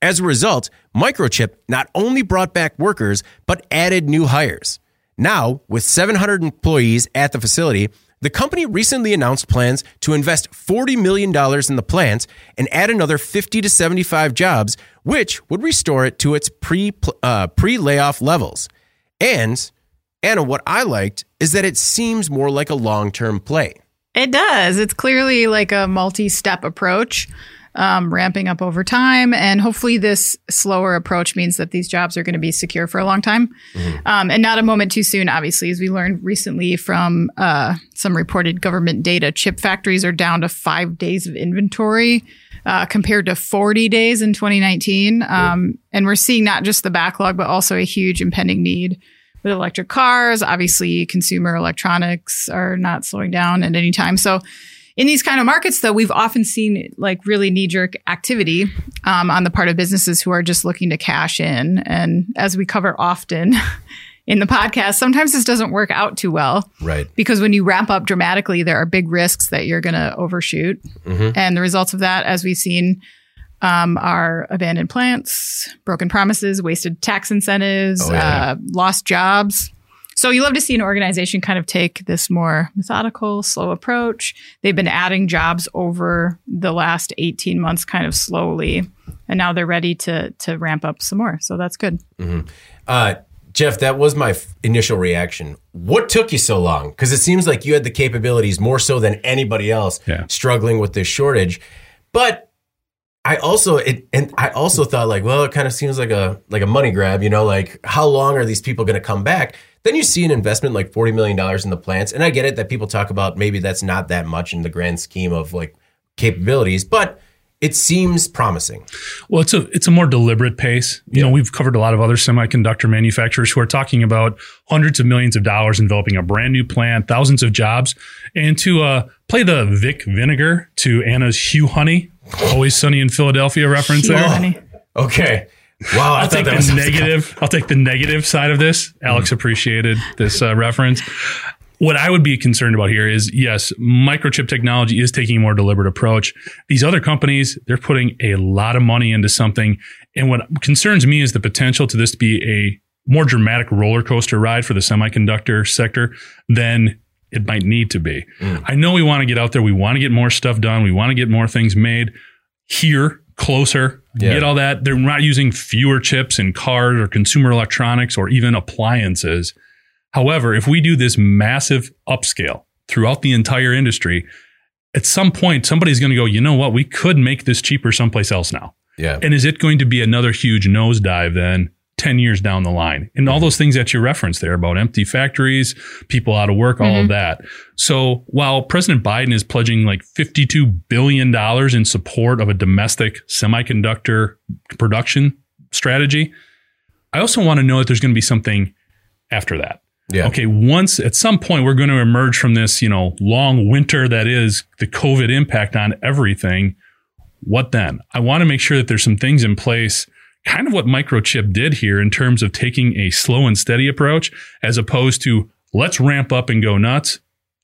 As a result, Microchip not only brought back workers, but added new hires. Now, with 700 employees at the facility, the company recently announced plans to invest $40 million in the plant and add another 50 to 75 jobs, which would restore it to its pre uh, pre layoff levels. And Anna, what I liked is that it seems more like a long term play. It does. It's clearly like a multi step approach, um, ramping up over time. And hopefully, this slower approach means that these jobs are going to be secure for a long time um, and not a moment too soon, obviously. As we learned recently from uh, some reported government data, chip factories are down to five days of inventory. Uh, compared to 40 days in 2019. Um, and we're seeing not just the backlog, but also a huge impending need with electric cars. Obviously, consumer electronics are not slowing down at any time. So, in these kind of markets, though, we've often seen like really knee jerk activity um, on the part of businesses who are just looking to cash in. And as we cover often in the podcast, sometimes this doesn't work out too well. Right. Because when you ramp up dramatically, there are big risks that you're going to overshoot. Mm-hmm. And the results of that, as we've seen, um, are abandoned plants, broken promises, wasted tax incentives, Oh, yeah. uh, lost jobs. So you love to see an organization kind of take this more methodical, slow approach. They've been adding jobs over the last 18 months kind of slowly, and now they're ready to to ramp up some more. So that's good. Uh, Jeff, that was my f- initial reaction. What took you so long? Because it seems like you had the capabilities more so than anybody else Yeah. struggling with this shortage. But I also it and I also thought like, well, it kind of seems like a like a money grab, you know, like how long are these people going to come back? Then you see an investment like forty million dollars in the plants, and I get it that people talk about maybe that's not that much in the grand scheme of like capabilities, but it seems promising. Well, it's a it's a more deliberate pace. You know, we've covered a lot of other semiconductor manufacturers who are talking about hundreds of millions of dollars in developing a brand new plant, thousands of jobs, and to uh, play the Vic Vinegar to Anna's Hugh Honey, always sunny in Philadelphia reference Phew, there. honey. Okay. Wow, I I'll thought take that the was negative. I'll take the negative side of this. Alex appreciated this uh, reference. What I would be concerned about here is yes, microchip technology is taking a more deliberate approach. These other companies, they're putting a lot of money into something. And what concerns me is the potential to this to be a more dramatic roller coaster ride for the semiconductor sector than it might need to be. Mm. I know we want to get out there. We want to get more stuff done. We want to get more things made here, closer, Yeah. get all that. They're not using fewer chips in cars or consumer electronics or even appliances. However, if we do this massive upscale throughout the entire industry, at some point, somebody's going to go, you know what? We could make this cheaper someplace else now. Yeah. And is it going to be another huge nosedive then 10 years down the line? And all mm-hmm. those things that you referenced there about empty factories, people out of work, all of mm-hmm. that. So while President Biden is pledging like $52 billion in support of a domestic semiconductor production strategy, I also want to know that there's going to be something after that. Yeah. Okay, once at some point we're going to emerge from this, you know, long winter that is the COVID impact on everything. What then? I want to make sure that there's some things in place, kind of what microchip did here in terms of taking a slow and steady approach, as opposed to let's ramp up and go nuts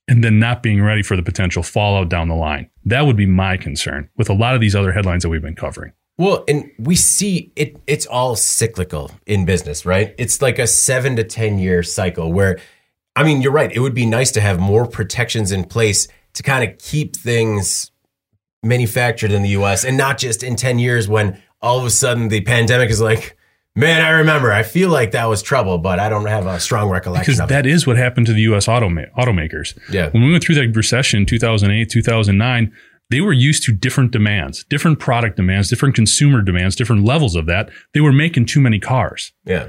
and then not being ready for the potential fallout down the line. That would be my concern with a lot of these other headlines that we've been covering. Well, and we see it it's all cyclical in business, right? It's like a 7 to 10 year cycle where I mean, you're right. It would be nice to have more protections in place to kind of keep things manufactured in the US and not just in 10 years when all of a sudden the pandemic is like, man, I remember. I feel like that was trouble, but I don't have a strong recollection Because that is what happened to the U.S. automa- automakers. Yeah. When we went through that recession in 2008, 2009, they were used to different demands, different product demands, different consumer demands, different levels of that. They were making too many cars. Yeah.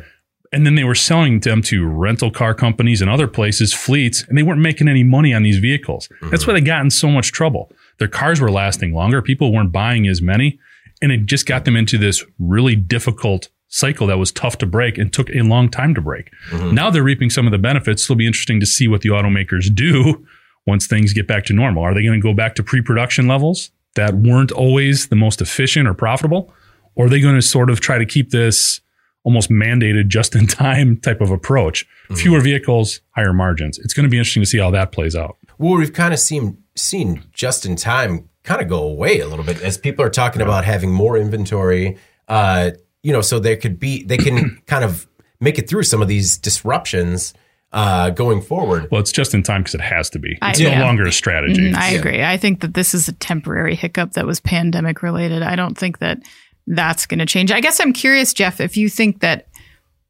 And then they were selling them to rental car companies and other places, fleets, and they weren't making any money on these vehicles. That's mm-hmm. why they got in so much trouble. Their cars were lasting longer. People weren't buying as many. And it just got them into this really difficult cycle that was tough to break and took a long time to break. Mm-hmm. Now they're reaping some of the benefits. It'll be interesting to see what the automakers do once things get back to normal. Are they going to go back to pre production levels that weren't always the most efficient or profitable? Or are they going to sort of try to keep this almost mandated just in time type of approach? Mm-hmm. Fewer vehicles, higher margins. It's going to be interesting to see how that plays out. Well, we've kind of seen seen just in time kind of go away a little bit as people are talking about having more inventory. Uh, you know, so there could be they can kind of make it through some of these disruptions uh, going forward. Well, it's just in time because it has to be. I- It's no yeah. longer a strategy. Mm, I agree. I think that this is a temporary hiccup that was pandemic related. I don't think that that's going to change. I guess I'm curious, Jeff, if you think that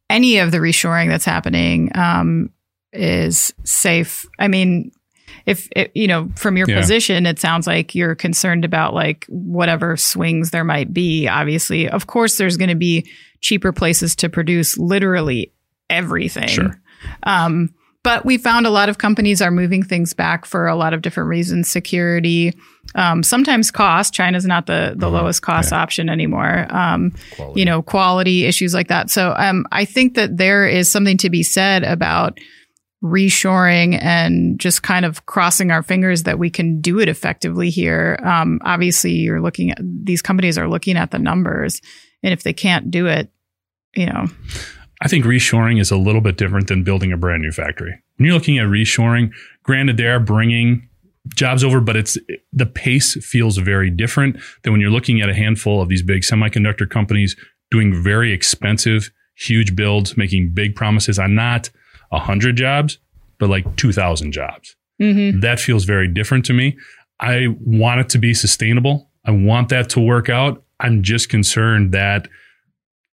any of the reshoring that's happening um, is safe. I mean, if it, you know, from your Yeah. position, it sounds like you're concerned about like whatever swings there might be. Obviously, of course, there's going to be cheaper places to produce literally everything. Sure. Um, but we found a lot of companies are moving things back for a lot of different reasons security um, sometimes cost china's not the, the lowest cost option anymore um, you know quality issues like that so um, i think that there is something to be said about reshoring and just kind of crossing our fingers that we can do it effectively here. Um, obviously you're looking at these companies are looking at the numbers and if they can't do it you know. I think reshoring is a little bit different than building a brand new factory. When you're looking at reshoring, granted they are bringing jobs over, but it's the pace feels very different than when you're looking at a handful of these big semiconductor companies doing very expensive, huge builds, making big promises. On not a hundred jobs, but like two thousand jobs. mm-hmm. That feels very different to me. I want it to be sustainable. I want that to work out. I'm just concerned that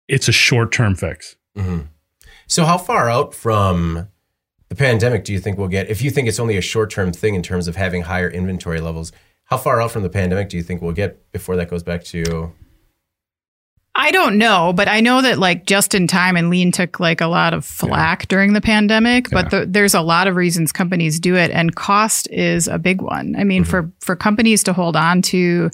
it's a short term fix. Mhm. So, how far out from the pandemic do you think we'll get? If you think it's only a short term thing in terms of having higher inventory levels, how far out from the pandemic do you think we'll get before that goes back to? I don't know, but I know that like just in time and lean took like a lot of flack during the pandemic, but the, there's a lot of reasons companies do it and cost is a big one. I mean, for for companies to hold on to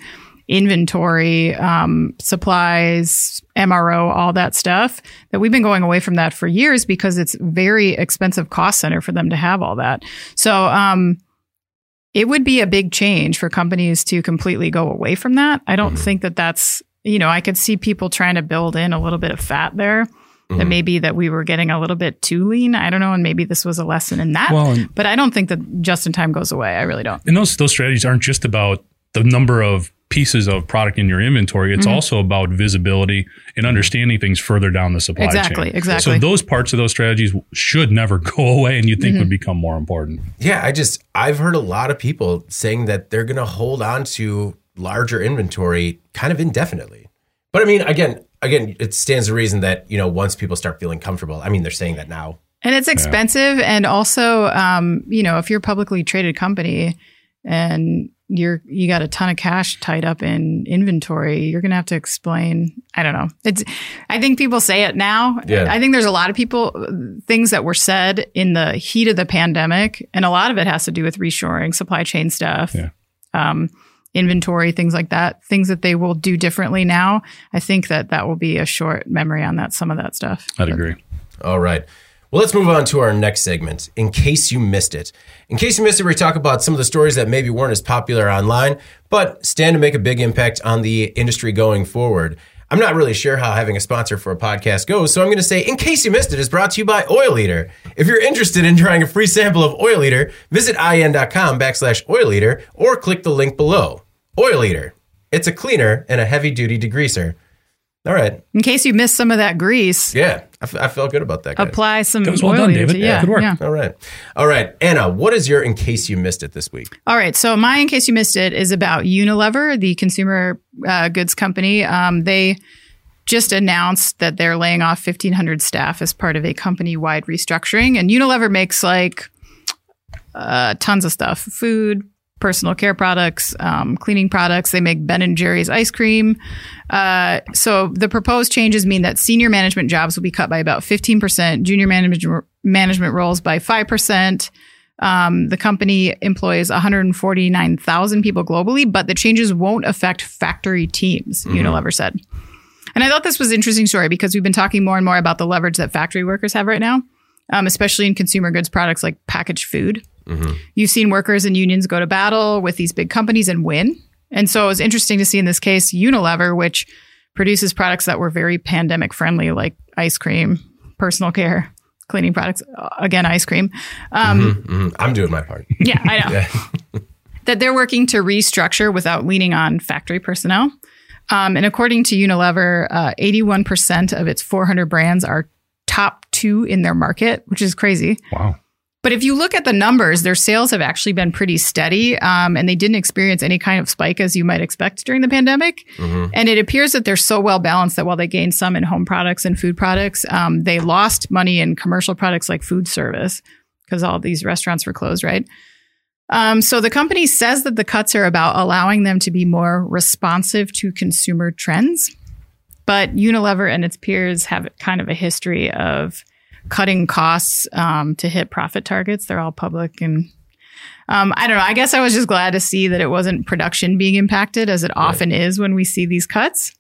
inventory, um, supplies, MRO, all that stuff, that we've been going away from that for years because it's very expensive cost center for them to have all that. So, um, it would be a big change for companies to completely go away from that. I don't Mhm. think that that's, you know, I could see people trying to build in a little bit of fat there. That Mhm. maybe that we were getting a little bit too lean. I don't know, and maybe this was a lesson in that. Well, but I don't think that just in time goes away. I really don't. and those those strategies aren't just about the number of pieces of product in your inventory. It's Mhm. also about visibility and understanding things further down the supply Exactly, chain. Exactly. Exactly. So those parts of those strategies should never go away, and you think Mm-hmm. would become more important. Yeah, I just I've heard a lot of people saying that they're going to hold on to larger inventory kind of indefinitely. But I mean, again, again, it stands to reason that you know once people start feeling comfortable. I mean, they're saying that now. And it's expensive. And also, um, you know, if you're a publicly traded company and you're you got a ton of cash tied up in inventory, you're gonna have to explain. I don't know. It's I think people say it now. Yeah. I think there's a lot of people things that were said in the heat of the pandemic, and a lot of it has to do with reshoring, supply chain stuff. Yeah. Um, inventory things like that things that they will do differently now i think that that will be a short memory on that some of that stuff I'd agree. All right. Well, let's move on to our next segment. In case you missed it, in case you missed it, we talk about some of the stories that maybe weren't as popular online, but stand to make a big impact on the industry going forward. I'm not really sure how having a sponsor for a podcast goes, so I'm going to say, in case you missed it, is brought to you by Oil Eater. If you're interested in trying a free sample of Oil Eater, visit IEN.com backslash Oil Eater or click the link below. Oil Eater. It's a cleaner and a heavy duty degreaser. All right. in case you missed some of that grease Yeah, I, f- I felt good about that. Guys. apply some That was well oil done, David. to- Yeah, yeah, good work. yeah. All right. All right. Anna, what is your in case you missed it this week? All right. So my, in case you missed it, is about Unilever, the consumer uh, goods company. Um, they just announced that they're laying off 1,500 staff as part of a company-wide restructuring. And Unilever makes like uh, tons of stuff: food, personal care products, um, cleaning products. They make Ben and Jerry's ice cream. Uh, so the proposed changes mean that senior management jobs will be cut by about 15%, junior management management roles by 5%. Um, the company employs 149,000 people globally, but the changes won't affect factory teams, Unilever said. And I thought this was an interesting story because we've been talking more and more about the leverage that factory workers have right now, um, especially in consumer goods products like packaged food. You've seen workers and unions go to battle with these big companies and win. And so it was interesting to see in this case Unilever, which produces products that were very pandemic friendly, like ice cream, personal care, cleaning products, uh, again, ice cream. Um, Mhm. I'm doing my part. yeah, I know. Yeah. that they're working to restructure without leaning on factory personnel. Um, and according to Unilever, uh, 81% of its 400 brands are top two in their market, which is crazy. Wow. But if you look at the numbers, their sales have actually been pretty steady, um, and they didn't experience any kind of spike as you might expect during the pandemic. Mhm. And it appears that they're so well balanced that while they gained some in home products and food products, um, they lost money in commercial products like food service because all these restaurants were closed, right? Um, so the company says that the cuts are about allowing them to be more responsive to consumer trends. But Unilever and its peers have kind of a history of cutting costs um, to hit profit targets. They're all public and. Um, I don't know. I guess I was just glad to see that it wasn't production being impacted, as it often is when we see these cuts.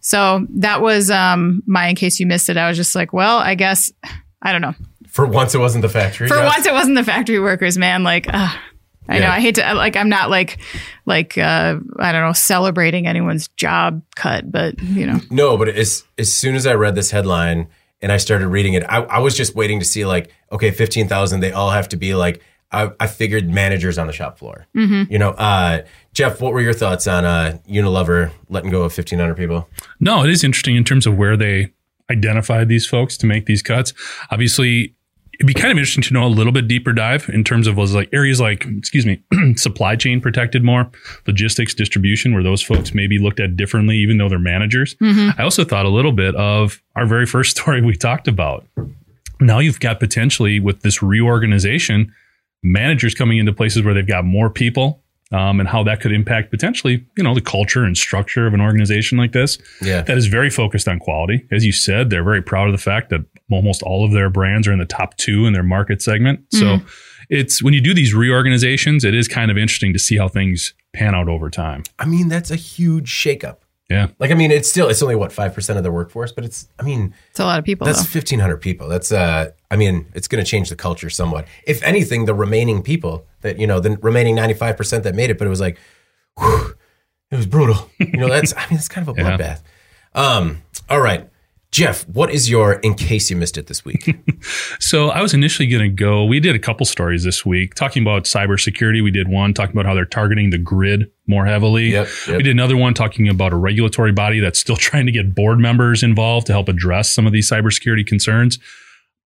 So that was um, my. In case you missed it, I was just like, well, I guess I don't know. For once, it wasn't the factory. For jobs. once, it wasn't the factory workers, man. Like, uh, I know I hate to like. I'm not like like uh, I don't know celebrating anyone's job cut, but you know, No, but as as soon as I read this headline and I started reading it, I, I was just waiting to see like, okay, fifteen thousand. They all have to be like. I, I figured managers on the shop floor. Mm-hmm. You know, uh, Jeff, what were your thoughts on uh, Unilever letting go of fifteen hundred people? No, it is interesting in terms of where they identified these folks to make these cuts. Obviously, it'd be kind of interesting to know a little bit deeper dive in terms of was like areas like, excuse me, supply chain protected more, logistics, distribution, where those folks maybe looked at differently, even though they're managers. Mm-hmm. I also thought a little bit of our very first story we talked about. Now you've got potentially with this reorganization, managers coming into places where they've got more people. Um, and how that could impact potentially, you know, the culture and structure of an organization like this Yeah, that is very focused on quality. As you said, they're very proud of the fact that almost all of their brands are in the top two in their market segment. So it's when you do these reorganizations, it is kind of interesting to see how things pan out over time. I mean that's a huge shakeup. Yeah. Like, I mean, it's still it's only what five percent of the workforce, but it's I mean it's a lot of people. that's though. fifteen hundred people. That's uh, I mean, it's going to change the culture somewhat. If anything, the remaining people that you know, the remaining ninety five percent that made it, but it was like, whew, it was brutal. You know, that's I mean, it's kind of a Yeah. bloodbath. Um, all right, Jeff, what is your in case you missed it this week? So I was initially going to go. We did a couple stories this week talking about cybersecurity. We did one talking about how they're targeting the grid more heavily. Yep, yep. We did another one talking about a regulatory body that's still trying to get board members involved to help address some of these cybersecurity concerns.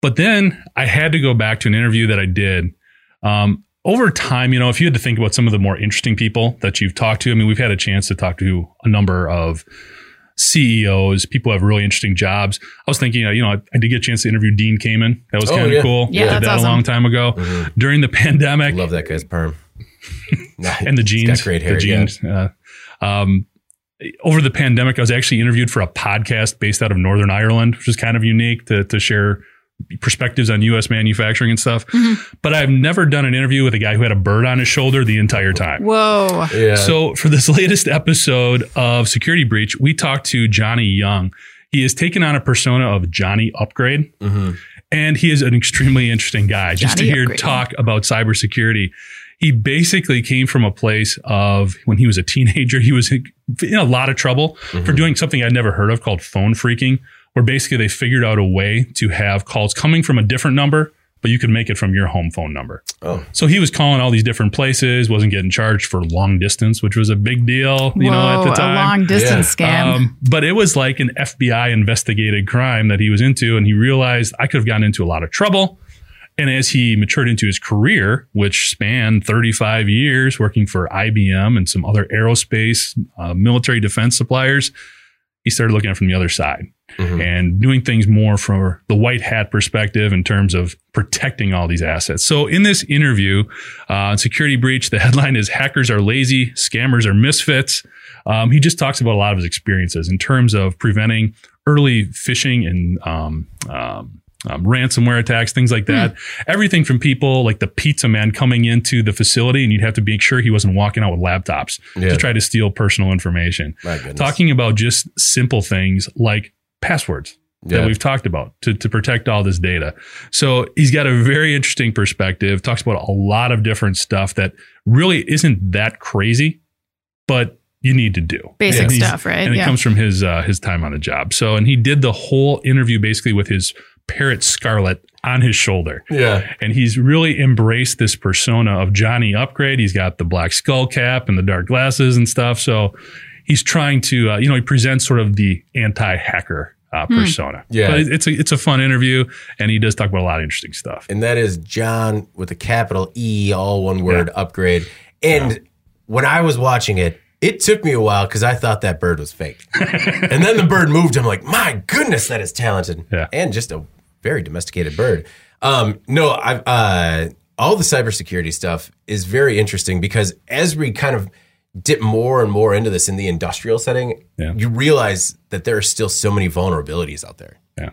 But then I had to go back to an interview that I did. Um, over time, you know, if you had to think about some of the more interesting people that you've talked to, I mean, we've had a chance to talk to a number of CEOs, people have really interesting jobs. I was thinking, uh, you know, I, I did get a chance to interview Dean Kamen. That was Oh, kind of yeah. cool. Yeah, I did that awesome. a long time ago during the pandemic Love that guy's perm. and the jeans. great hair. The jeans. Uh, um, over the pandemic, I was actually interviewed for a podcast based out of Northern Ireland, which is kind of unique to, to share perspectives on U.S. manufacturing and stuff. But I've never done an interview with a guy who had a bird on his shoulder the entire time. Whoa. Yeah. yeah. So for this latest episode of Security Breach, we talked to Johnny Young. He has taken on a persona of Johnny Upgrade. Mhm. And he is an extremely interesting guy. Just to hear Upgrade. talk about cybersecurity, he basically came from a place of when he was a teenager, he was in a lot of trouble for doing something I'd never heard of called phone phreaking, where basically they figured out a way to have calls coming from a different number, but you could make it from your home phone number. Oh, So he was calling all these different places, wasn't getting charged for long distance, which was a big deal, you know, at the time. a long distance scam. Um, but it was like an FBI investigated crime that he was into, and he realized I could have gotten into a lot of trouble. And as he matured into his career, which spanned 35 years working for IBM and some other aerospace, uh, military defense suppliers, he started looking at it from the other side Mhm. and doing things more from the white hat perspective in terms of protecting all these assets. So in this interview, uh, on security breach, the headline is hackers are lazy, scammers are misfits. Um, he just talks about a lot of his experiences in terms of preventing early phishing and um, um, um, ransomware attacks, things like that. Everything from people like the pizza man coming into the facility, and you'd have to make sure he wasn't walking out with laptops Yeah. to try to steal personal information. Talking about just simple things like passwords Yeah. that we've talked about to, to protect all this data. So he's got a very interesting perspective, talks about a lot of different stuff that really isn't that crazy, but you need to do. Basic stuff, right? And it Yeah. comes from his uh, his time on the job. So and he did the whole interview basically with his parrot Scarlet on his shoulder. yeah. And he's really embraced this persona of Johnny Upgrade. He's got the black skull cap and the dark glasses and stuff. So he's trying to, uh, you know, he presents sort of the anti-hacker uh, persona. Yeah. but it's a it's a fun interview, and he does talk about a lot of interesting stuff. and that is John with a capital E, all one word, upgrade. And when I was watching it, it took me a while because I thought that bird was fake. and then the bird moved. I'm like, my goodness, that is talented. Yeah. And just a very domesticated bird. Um, no, I've, uh, all the cybersecurity stuff is very interesting because as we kind of dip more and more into this in the industrial setting, Yeah. you realize that there are still so many vulnerabilities out there. Yeah.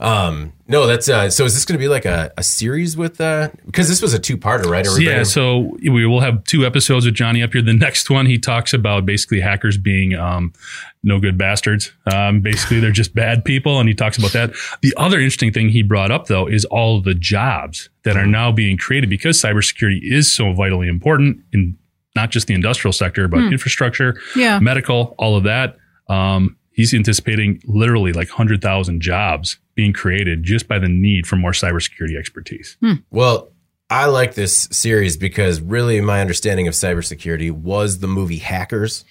Um, no, that's uh, so. Is this going to be like a, a series with uh? Because this was a two parter, right? So, yeah, so we will have two episodes with Johnny Upgrade. The next one, he talks about basically hackers being um, no good bastards. Um, basically, they're just bad people, and he talks about that. The other interesting thing he brought up, though, is all the jobs that are now being created because cybersecurity is so vitally important in not just the industrial sector, but infrastructure, Yeah. medical, all of that. Um, he's anticipating literally like 100,000 jobs being created just by the need for more cybersecurity expertise. Hmm. Well, I like this series because really my understanding of cybersecurity was the movie Hackers.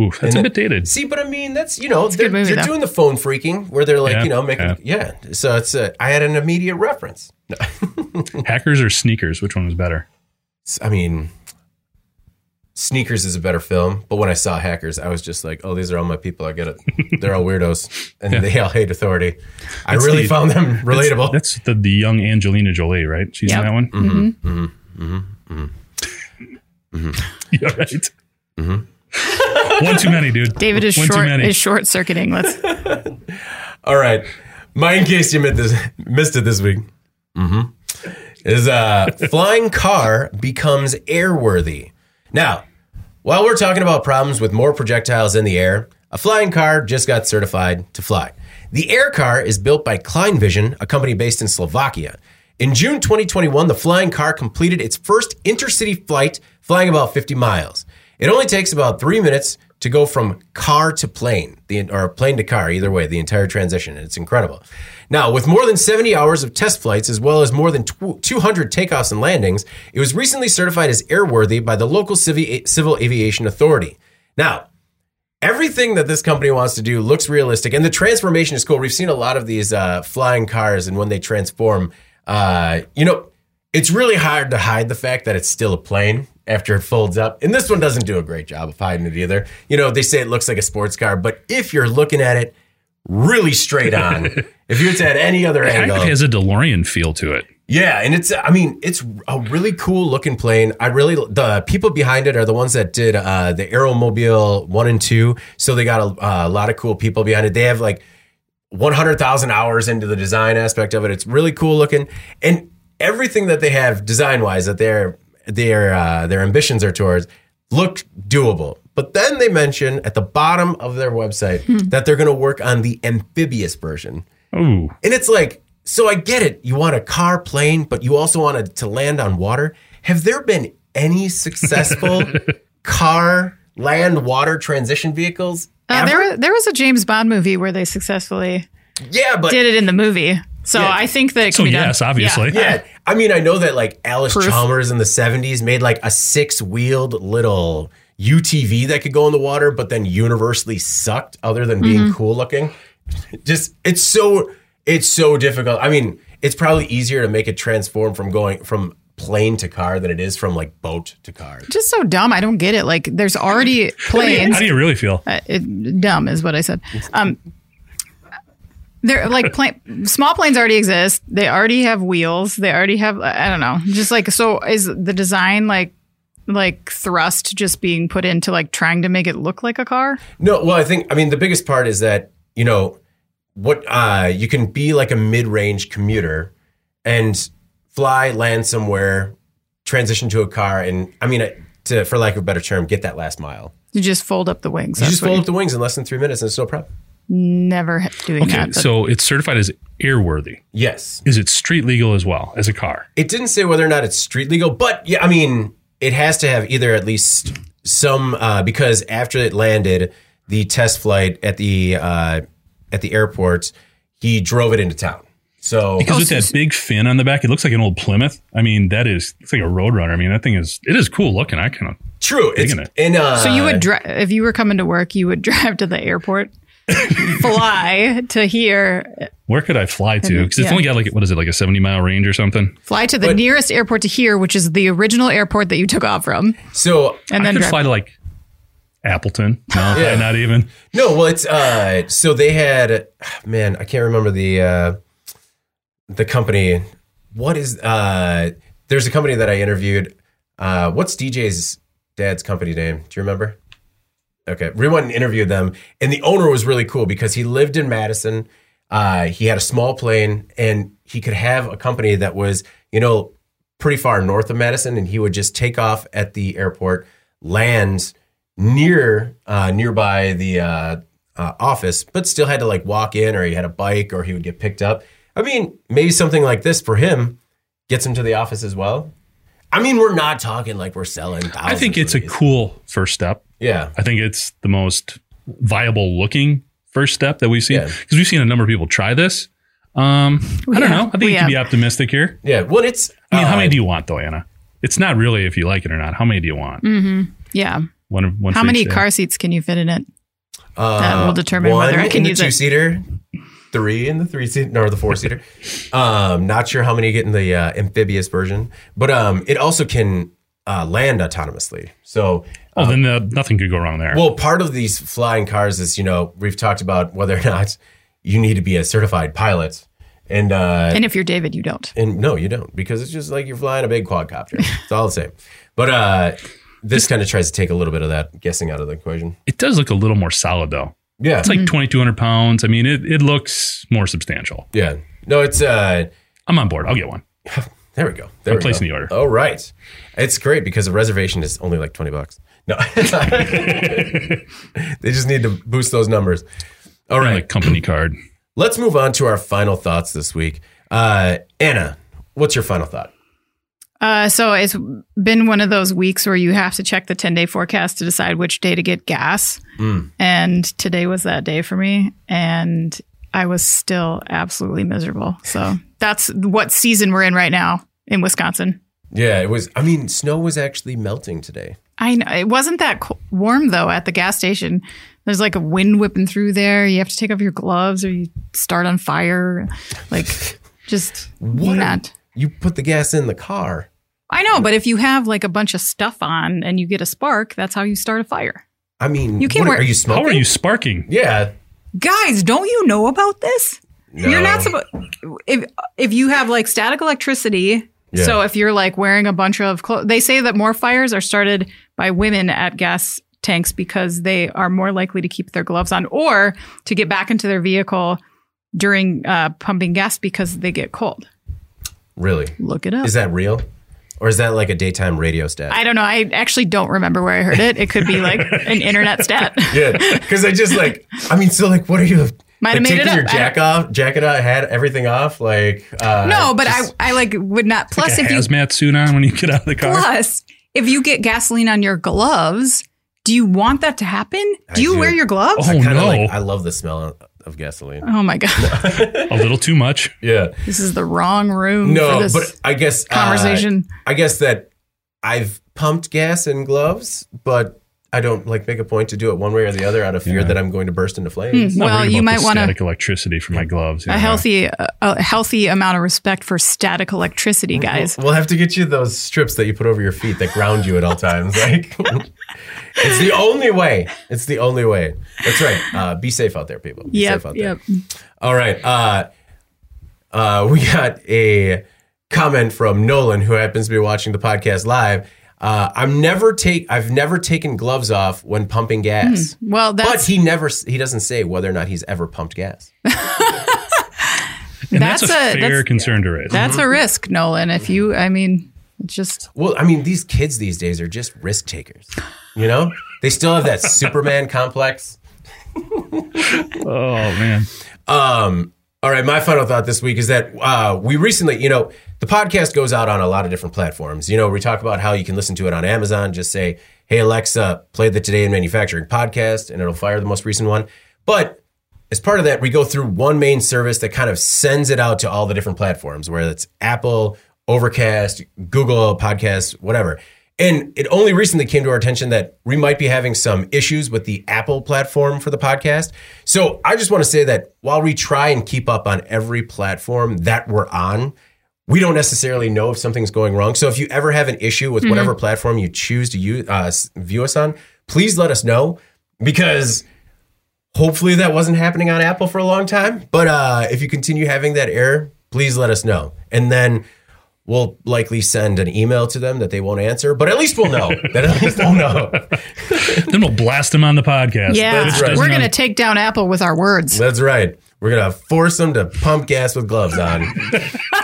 Oof, that's And a bit dated. See, but I mean, that's you know, a they're, movie, they're doing the phone phreaking where they're like, Yeah, you know, making yeah. So it's a, I had an immediate reference. Hackers or sneakers? Which one was better? I mean, Sneakers is a better film, but when I saw Hackers, I was just like, oh, these are all my people. I get it. They're all weirdos, and they all hate authority. I That's really the- found them relatable. That's the, the young Angelina Jolie, right? She's Yep. in that one. Mm-hmm. Mhm. Mhm. Mhm. Yeah, right. One too many, dude. David is One too short many. is short circuiting. Let's All right. My in case you missed, this, missed it this week hmm is uh, flying car becomes airworthy. Now, while we're talking about problems with more projectiles in the air, a flying car just got certified to fly. The air car is built by Klein Vision, a company based in Slovakia. In June 2021, the flying car completed its first intercity flight, flying about 50 miles. It only takes about three minutes to go from car to plane, or plane to car, either way, the entire transition. It's incredible. Now, with more than 70 hours of test flights, as well as more than 200 takeoffs and landings, it was recently certified as airworthy by the local civil aviation authority. Now, everything that this company wants to do looks realistic, and the transformation is cool. We've seen a lot of these uh, flying cars, and when they transform, uh, you know, it's really hard to hide the fact that it's still a plane after it folds up. And this one doesn't do a great job of hiding it either. You know, they say it looks like a sports car, but if you're looking at it really straight on, if you're at any other It angle, actually has a DeLorean feel to it. yeah, and it's I mean it's a really cool looking plane. I really the people behind it are the ones that did uh, the AeroMobil one and two, so they got a, a lot of cool people behind it. They have like one hundred thousand hours into the design aspect of it. It's really cool looking, and everything that they have design wise that their their uh, their ambitions are towards look doable. But then they mention at the bottom of their website that they're going to work on the amphibious version. Ooh. And it's like, so I get it. You want a car, plane, but you also wanted to land on water. Have there been any successful car, land, water transition vehicles? uh, ever? there there was a James Bond movie where they successfully yeah, but did it in the movie. So Yeah. I think that it So can be done. yes, obviously. yeah, I mean, I know that like Allis Proof. Chalmers in the '70s made like a six-wheeled little UTV that could go in the water, but then universally sucked, other than being Mm-hmm. cool looking. Just it's so it's so difficult. I mean, it's probably easier to make it transform from going from plane to car than it is from like boat to car. Just so dumb. I don't get it. Like there's already planes. How do you really feel? Uh, it, dumb is what I said. Um, they're like plane, small planes already exist. They already have wheels. They already have. I don't know. Just like so, is the design like like thrust just being put into like trying to make it look like a car? No, well, I think I mean the biggest part is that you know what uh, you can be like a mid-range commuter and fly, land somewhere, transition to a car, and I mean, uh, to for lack of a better term, get that last mile. You just fold up the wings. You just fold you- up the wings in less than three minutes, and it's no problem. never doing Okay, that. but- so it's certified as airworthy. Yes, Is it street legal as well as a car? it didn't say whether or not it's street legal, but yeah, I mean, it has to have either at least some uh, because after it landed, the test flight at the uh, at the airport, he drove it into town. So Because Oh, with that big fin on the back, it looks like an old Plymouth. I mean, that is it's like a Roadrunner. I mean, that thing is it is cool looking. I kind of True. It's, it. and, uh, so you would drive if you were coming to work. You would drive to the airport, fly to here, where could I fly to? Because it's Yeah. only got like what is it like a seventy mile range or something? fly to the But- nearest airport to here, which is the original airport that you took off from, so and I then could drive. fly to like Appleton. No, Yeah. not even. no, well, it's uh, so they had man, I can't remember the uh, the company. What is uh? There's a company that I interviewed. Uh, what's DJ's dad's company name? Do you remember? Okay, we went and interviewed them, and the owner was really cool because he lived in Madison. uh, he had a small plane and he could have a company that was, you know, pretty far north of Madison, and he would just take off at the airport, land near uh, nearby the uh, uh, office, but still had to like walk in, or he had a bike, or he would get picked up. I mean, maybe something like this for him gets him to the office as well. I mean, we're not talking like we're selling. I think it's of a cool first step. yeah. I think it's the most viable looking first step that we've seen Yeah. because we've seen a number of people try this. Um, I don't have. know. I think We you can be optimistic here. Yeah. Well, it's. I mean, how uh, many do you want though, Anna? It's not really if you like it or not. How many do you want? Mm-hmm. Yeah. One, one How many day. car seats can you fit in it? Uh, That will determine whether I can in the use two seater, three in the three seater, or the four seater. um, not sure how many get in the uh, amphibious version, but um, it also can uh, land autonomously. So, Oh, then uh, nothing could go wrong there. well, part of these flying cars is you know we've talked about whether or not you need to be a certified pilot, and uh, And if you're David, you don't. and no, you don't because it's just like you're flying a big quadcopter. It's all the same. But uh, this kind of tries to take a little bit of that guessing out of the equation. it does look a little more solid though. Yeah, It's like 2,200 pounds. I mean, it, it looks more substantial. yeah. No, it's uh, I'm on board. I'll get one. There we go. There I'm we placing go. the order. Oh, right. It's great because the reservation is only like 20 bucks. No. they just need to boost those numbers. All Right. right. Like company card. Let's move on to our final thoughts this week. Uh, Anna, what's your final thought? Uh, so it's been one of those weeks where you have to check the 10 day forecast to decide which day to get gas. And today was that day for me. And I was still absolutely miserable. So that's what season we're in right now in Wisconsin. Yeah, it was, I mean, snow was actually melting today. I know it wasn't that warm though at the gas station. There's like a wind whipping through there. You have to take off your gloves or you start on fire. Like just What? not. You put the gas in the car. I know, but if you have like a bunch of stuff on and you get a spark, that's how you start a fire. I mean, You can't what, wear- are you How are you sparking? Yeah. Guys, don't you know about this? You're not supposed if if you have like static electricity. Yeah. So if you're like wearing a bunch of clothes, they say that more fires are started by women at gas tanks because they are more likely to keep their gloves on or to get back into their vehicle during uh, pumping gas because they get cold. Really? Look it up. Is that real? Or is that like a daytime radio stat? I don't know. I actually don't remember where I heard it. It could be like an internet stat. Yeah, because I just like, I mean, so like, what are you? Might like, have made it your up. I jack off, jacket out, had everything off, like. Uh, No, but just- I I like would not. Plus, Like a if you hazmat suit on when you get out of the car. Plus, if you get gasoline on your gloves, do you want that to happen? I Do you do. wear your gloves? Oh, I kinda no. like. I love the smell of gasoline. Oh my god, a little too much. Yeah. this is the wrong room No, for this but I guess uh, conversation. I guess that I've pumped gas in gloves, but I don't like make a point to do it one way or the other out of fear Yeah. that I'm going to burst into flames. Not well, worried you might want to static electricity for my gloves. a healthy a, a healthy amount of respect for static electricity, guys. We'll have to get you those strips that you put over your feet that ground you at all times. Like, it's the only way. It's the only way. That's right. Uh, be safe out there, people. Be Yep, safe out there. yep. All right. Uh, uh, we got a comment from Nolan, who happens to be watching the podcast live. Uh, I'm never take. I've never taken gloves off when pumping gas. Well, But that's he never. He doesn't say whether or not he's ever pumped gas. And that's, that's a, a- fair that's- concern to raise. that's a risk, Nolan. If you, I mean, just Well, I mean, these kids these days are just risk takers. You know, they still have that Superman complex. oh man. Um, all right, my final thought this week is that uh, we recently, you know, the podcast goes out on a lot of different platforms. You know, we talk about how you can listen to it on Amazon. Just say, "Hey Alexa, play the Today in Manufacturing podcast," and it'll fire the most recent one. But as part of that, we go through one main service that kind of sends it out to all the different platforms, whether it's Apple, Overcast, Google Podcasts, whatever. And it only recently came to our attention that we might be having some issues with the Apple platform for the podcast. So I just want to say that while we try and keep up on every platform that we're on, we don't necessarily know if something's going wrong. So if you ever have an issue with whatever platform you choose to use, uh, view us on, please let us know because hopefully that wasn't happening on Apple for a long time. But uh, if you continue having that error, please let us know. And then we'll likely send an email to them that they won't answer, but at least we'll know. that at least we'll know. Then we'll blast them on the podcast. yeah. That's right. We're gonna take down Apple with our words. That's right. We're gonna force them to pump gas with gloves on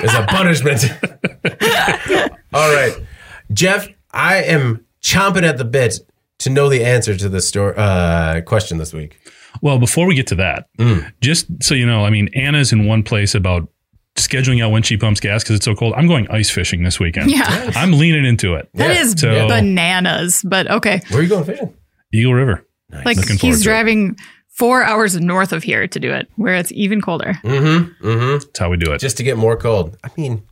as a punishment. All right, Jeff, I am chomping at the bit to know the answer to this story uh, question this week. Well, before we get to that, Mm. just so you know, I mean, Anna's in one place about scheduling out when she pumps gas because it's so cold. I'm going ice fishing this weekend. Yeah. I'm leaning into it. That Yeah, is so- bananas, but okay. Where are you going fishing? Eagle River. Like Looking forward he's to it. Driving four hours north of here to do it, where it's even colder. Mm-hmm. Mm-hmm. That's how we do it. Just to get more cold. I mean,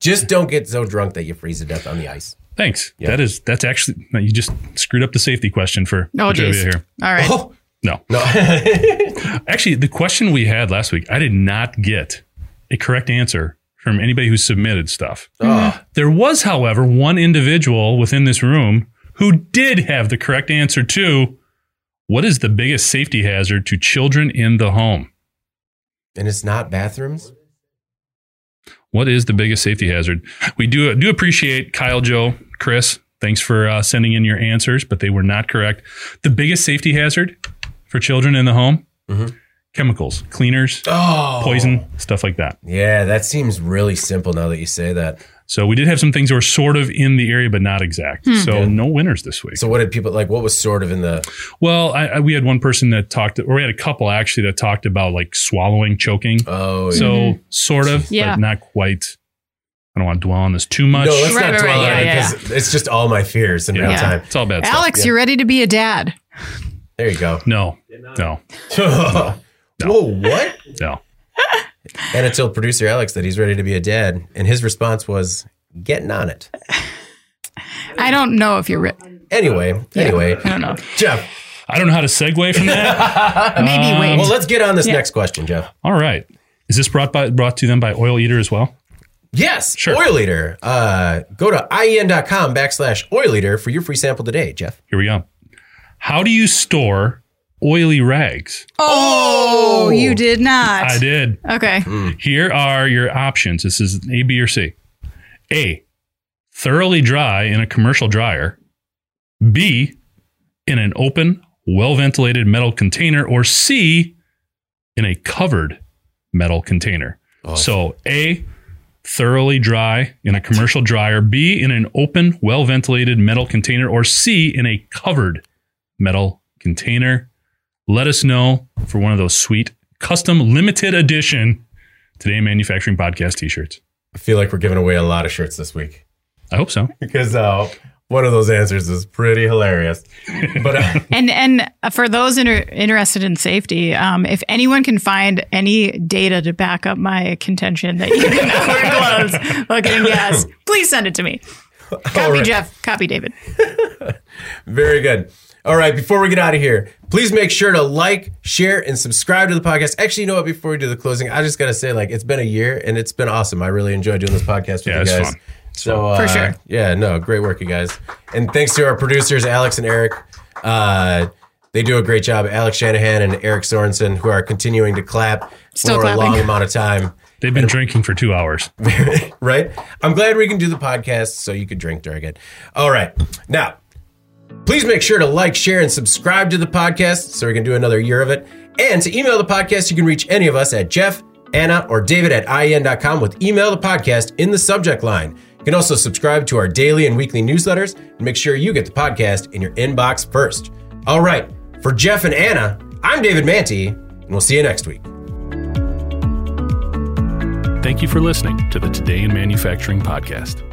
just don't get so drunk that you freeze to death on the ice. Thanks. That is that's actually you just screwed up the safety question for Oh, trivia here. All right. Oh No, no! actually, the question we had last week, I did not get a correct answer from anybody who submitted stuff. oh, There was, however, one individual within this room who did have the correct answer to what is the biggest safety hazard to children in the home? and it's not bathrooms. What is the biggest safety hazard? We do do appreciate Kyle, Joe, Chris. Thanks for uh, sending in your answers, but they were not correct. The biggest safety hazard for children in the home: Mhm. chemicals, cleaners, Oh, poison, stuff like that. Yeah, that seems really simple now that you say that. So we did have some things that were sort of in the area, but not exact. Hmm. So Yeah. no winners this week. So, what did people like? What was sort of in the? Well, I, I, we had one person that talked, or we had a couple actually that talked about like swallowing, choking. Oh, yeah. So mm-hmm. sort of, Yeah. but not quite. I don't want to dwell on this too much. no, let's Right, not right, dwell right, on it yeah, because it's just all my fears in Yeah. real Yeah. time. it's all bad. Alex, yeah. you're ready to be a dad. There you go. No, No, no, Whoa, what? no. And it told producer Alex that he's ready to be a dad, and his response was getting on it. I don't know if you're re- Anyway, anyway, I don't know. Jeff. I don't know how to segue from that. Maybe wait. Well, let's get on this Yeah. next question, Jeff. all right. Is this brought by brought to them by Oil Eater as well? Yes, Sure. Oil Eater. Uh, go to ien.com backslash Oil Eater for your free sample today, Jeff. Here we go. How do you store oily rags? oh, you oh. did not. I did. Okay. Hmm. Here are your options. This is A, B, or C. A, thoroughly dry in a commercial dryer. B, in an open, well ventilated metal container. Or C, in a covered metal container. So A, thoroughly dry in a commercial dryer. B, in an open, well ventilated metal container. Or C, in a covered metal container. Let us know for one of those sweet custom limited edition Today Manufacturing Podcast t shirts. I feel like we're giving away a lot of shirts this week I hope so. because uh, one of those answers is pretty hilarious. But uh, And and for those inter- interested in safety, um, if anyone can find any data to back up my contention that you cannot wear gloves while getting gas, please send it to me. Copy right. Jeff. Copy David. Very good. All right, before we get out of here, please make sure to like, share, and subscribe to the podcast. Actually, you know what? Before we do the closing, I just got to say, like, it's been a year and it's been awesome. I really enjoyed doing this podcast with Yeah, you it's guys. fun. So, uh, For sure. Yeah, no, great work, you guys. And thanks to our producers, Alex and Eric. Uh, they do a great job. Alex Shanahan and Eric Sorensen, who are continuing to clap Still for a long amount of time. They've been drinking for two hours. right? I'm glad we can do the podcast so you could drink during it. All right. Now, please make sure to like, share, and subscribe to the podcast so we can do another year of it. And to email the podcast, you can reach any of us at Jeff, Anna, or David at IEN.com with email the podcast in the subject line. You can also subscribe to our daily and weekly newsletters and make sure you get the podcast in your inbox first. All right. For Jeff and Anna, I'm David Mantey, and we'll see you next week. Thank you for listening to the Today in Manufacturing podcast.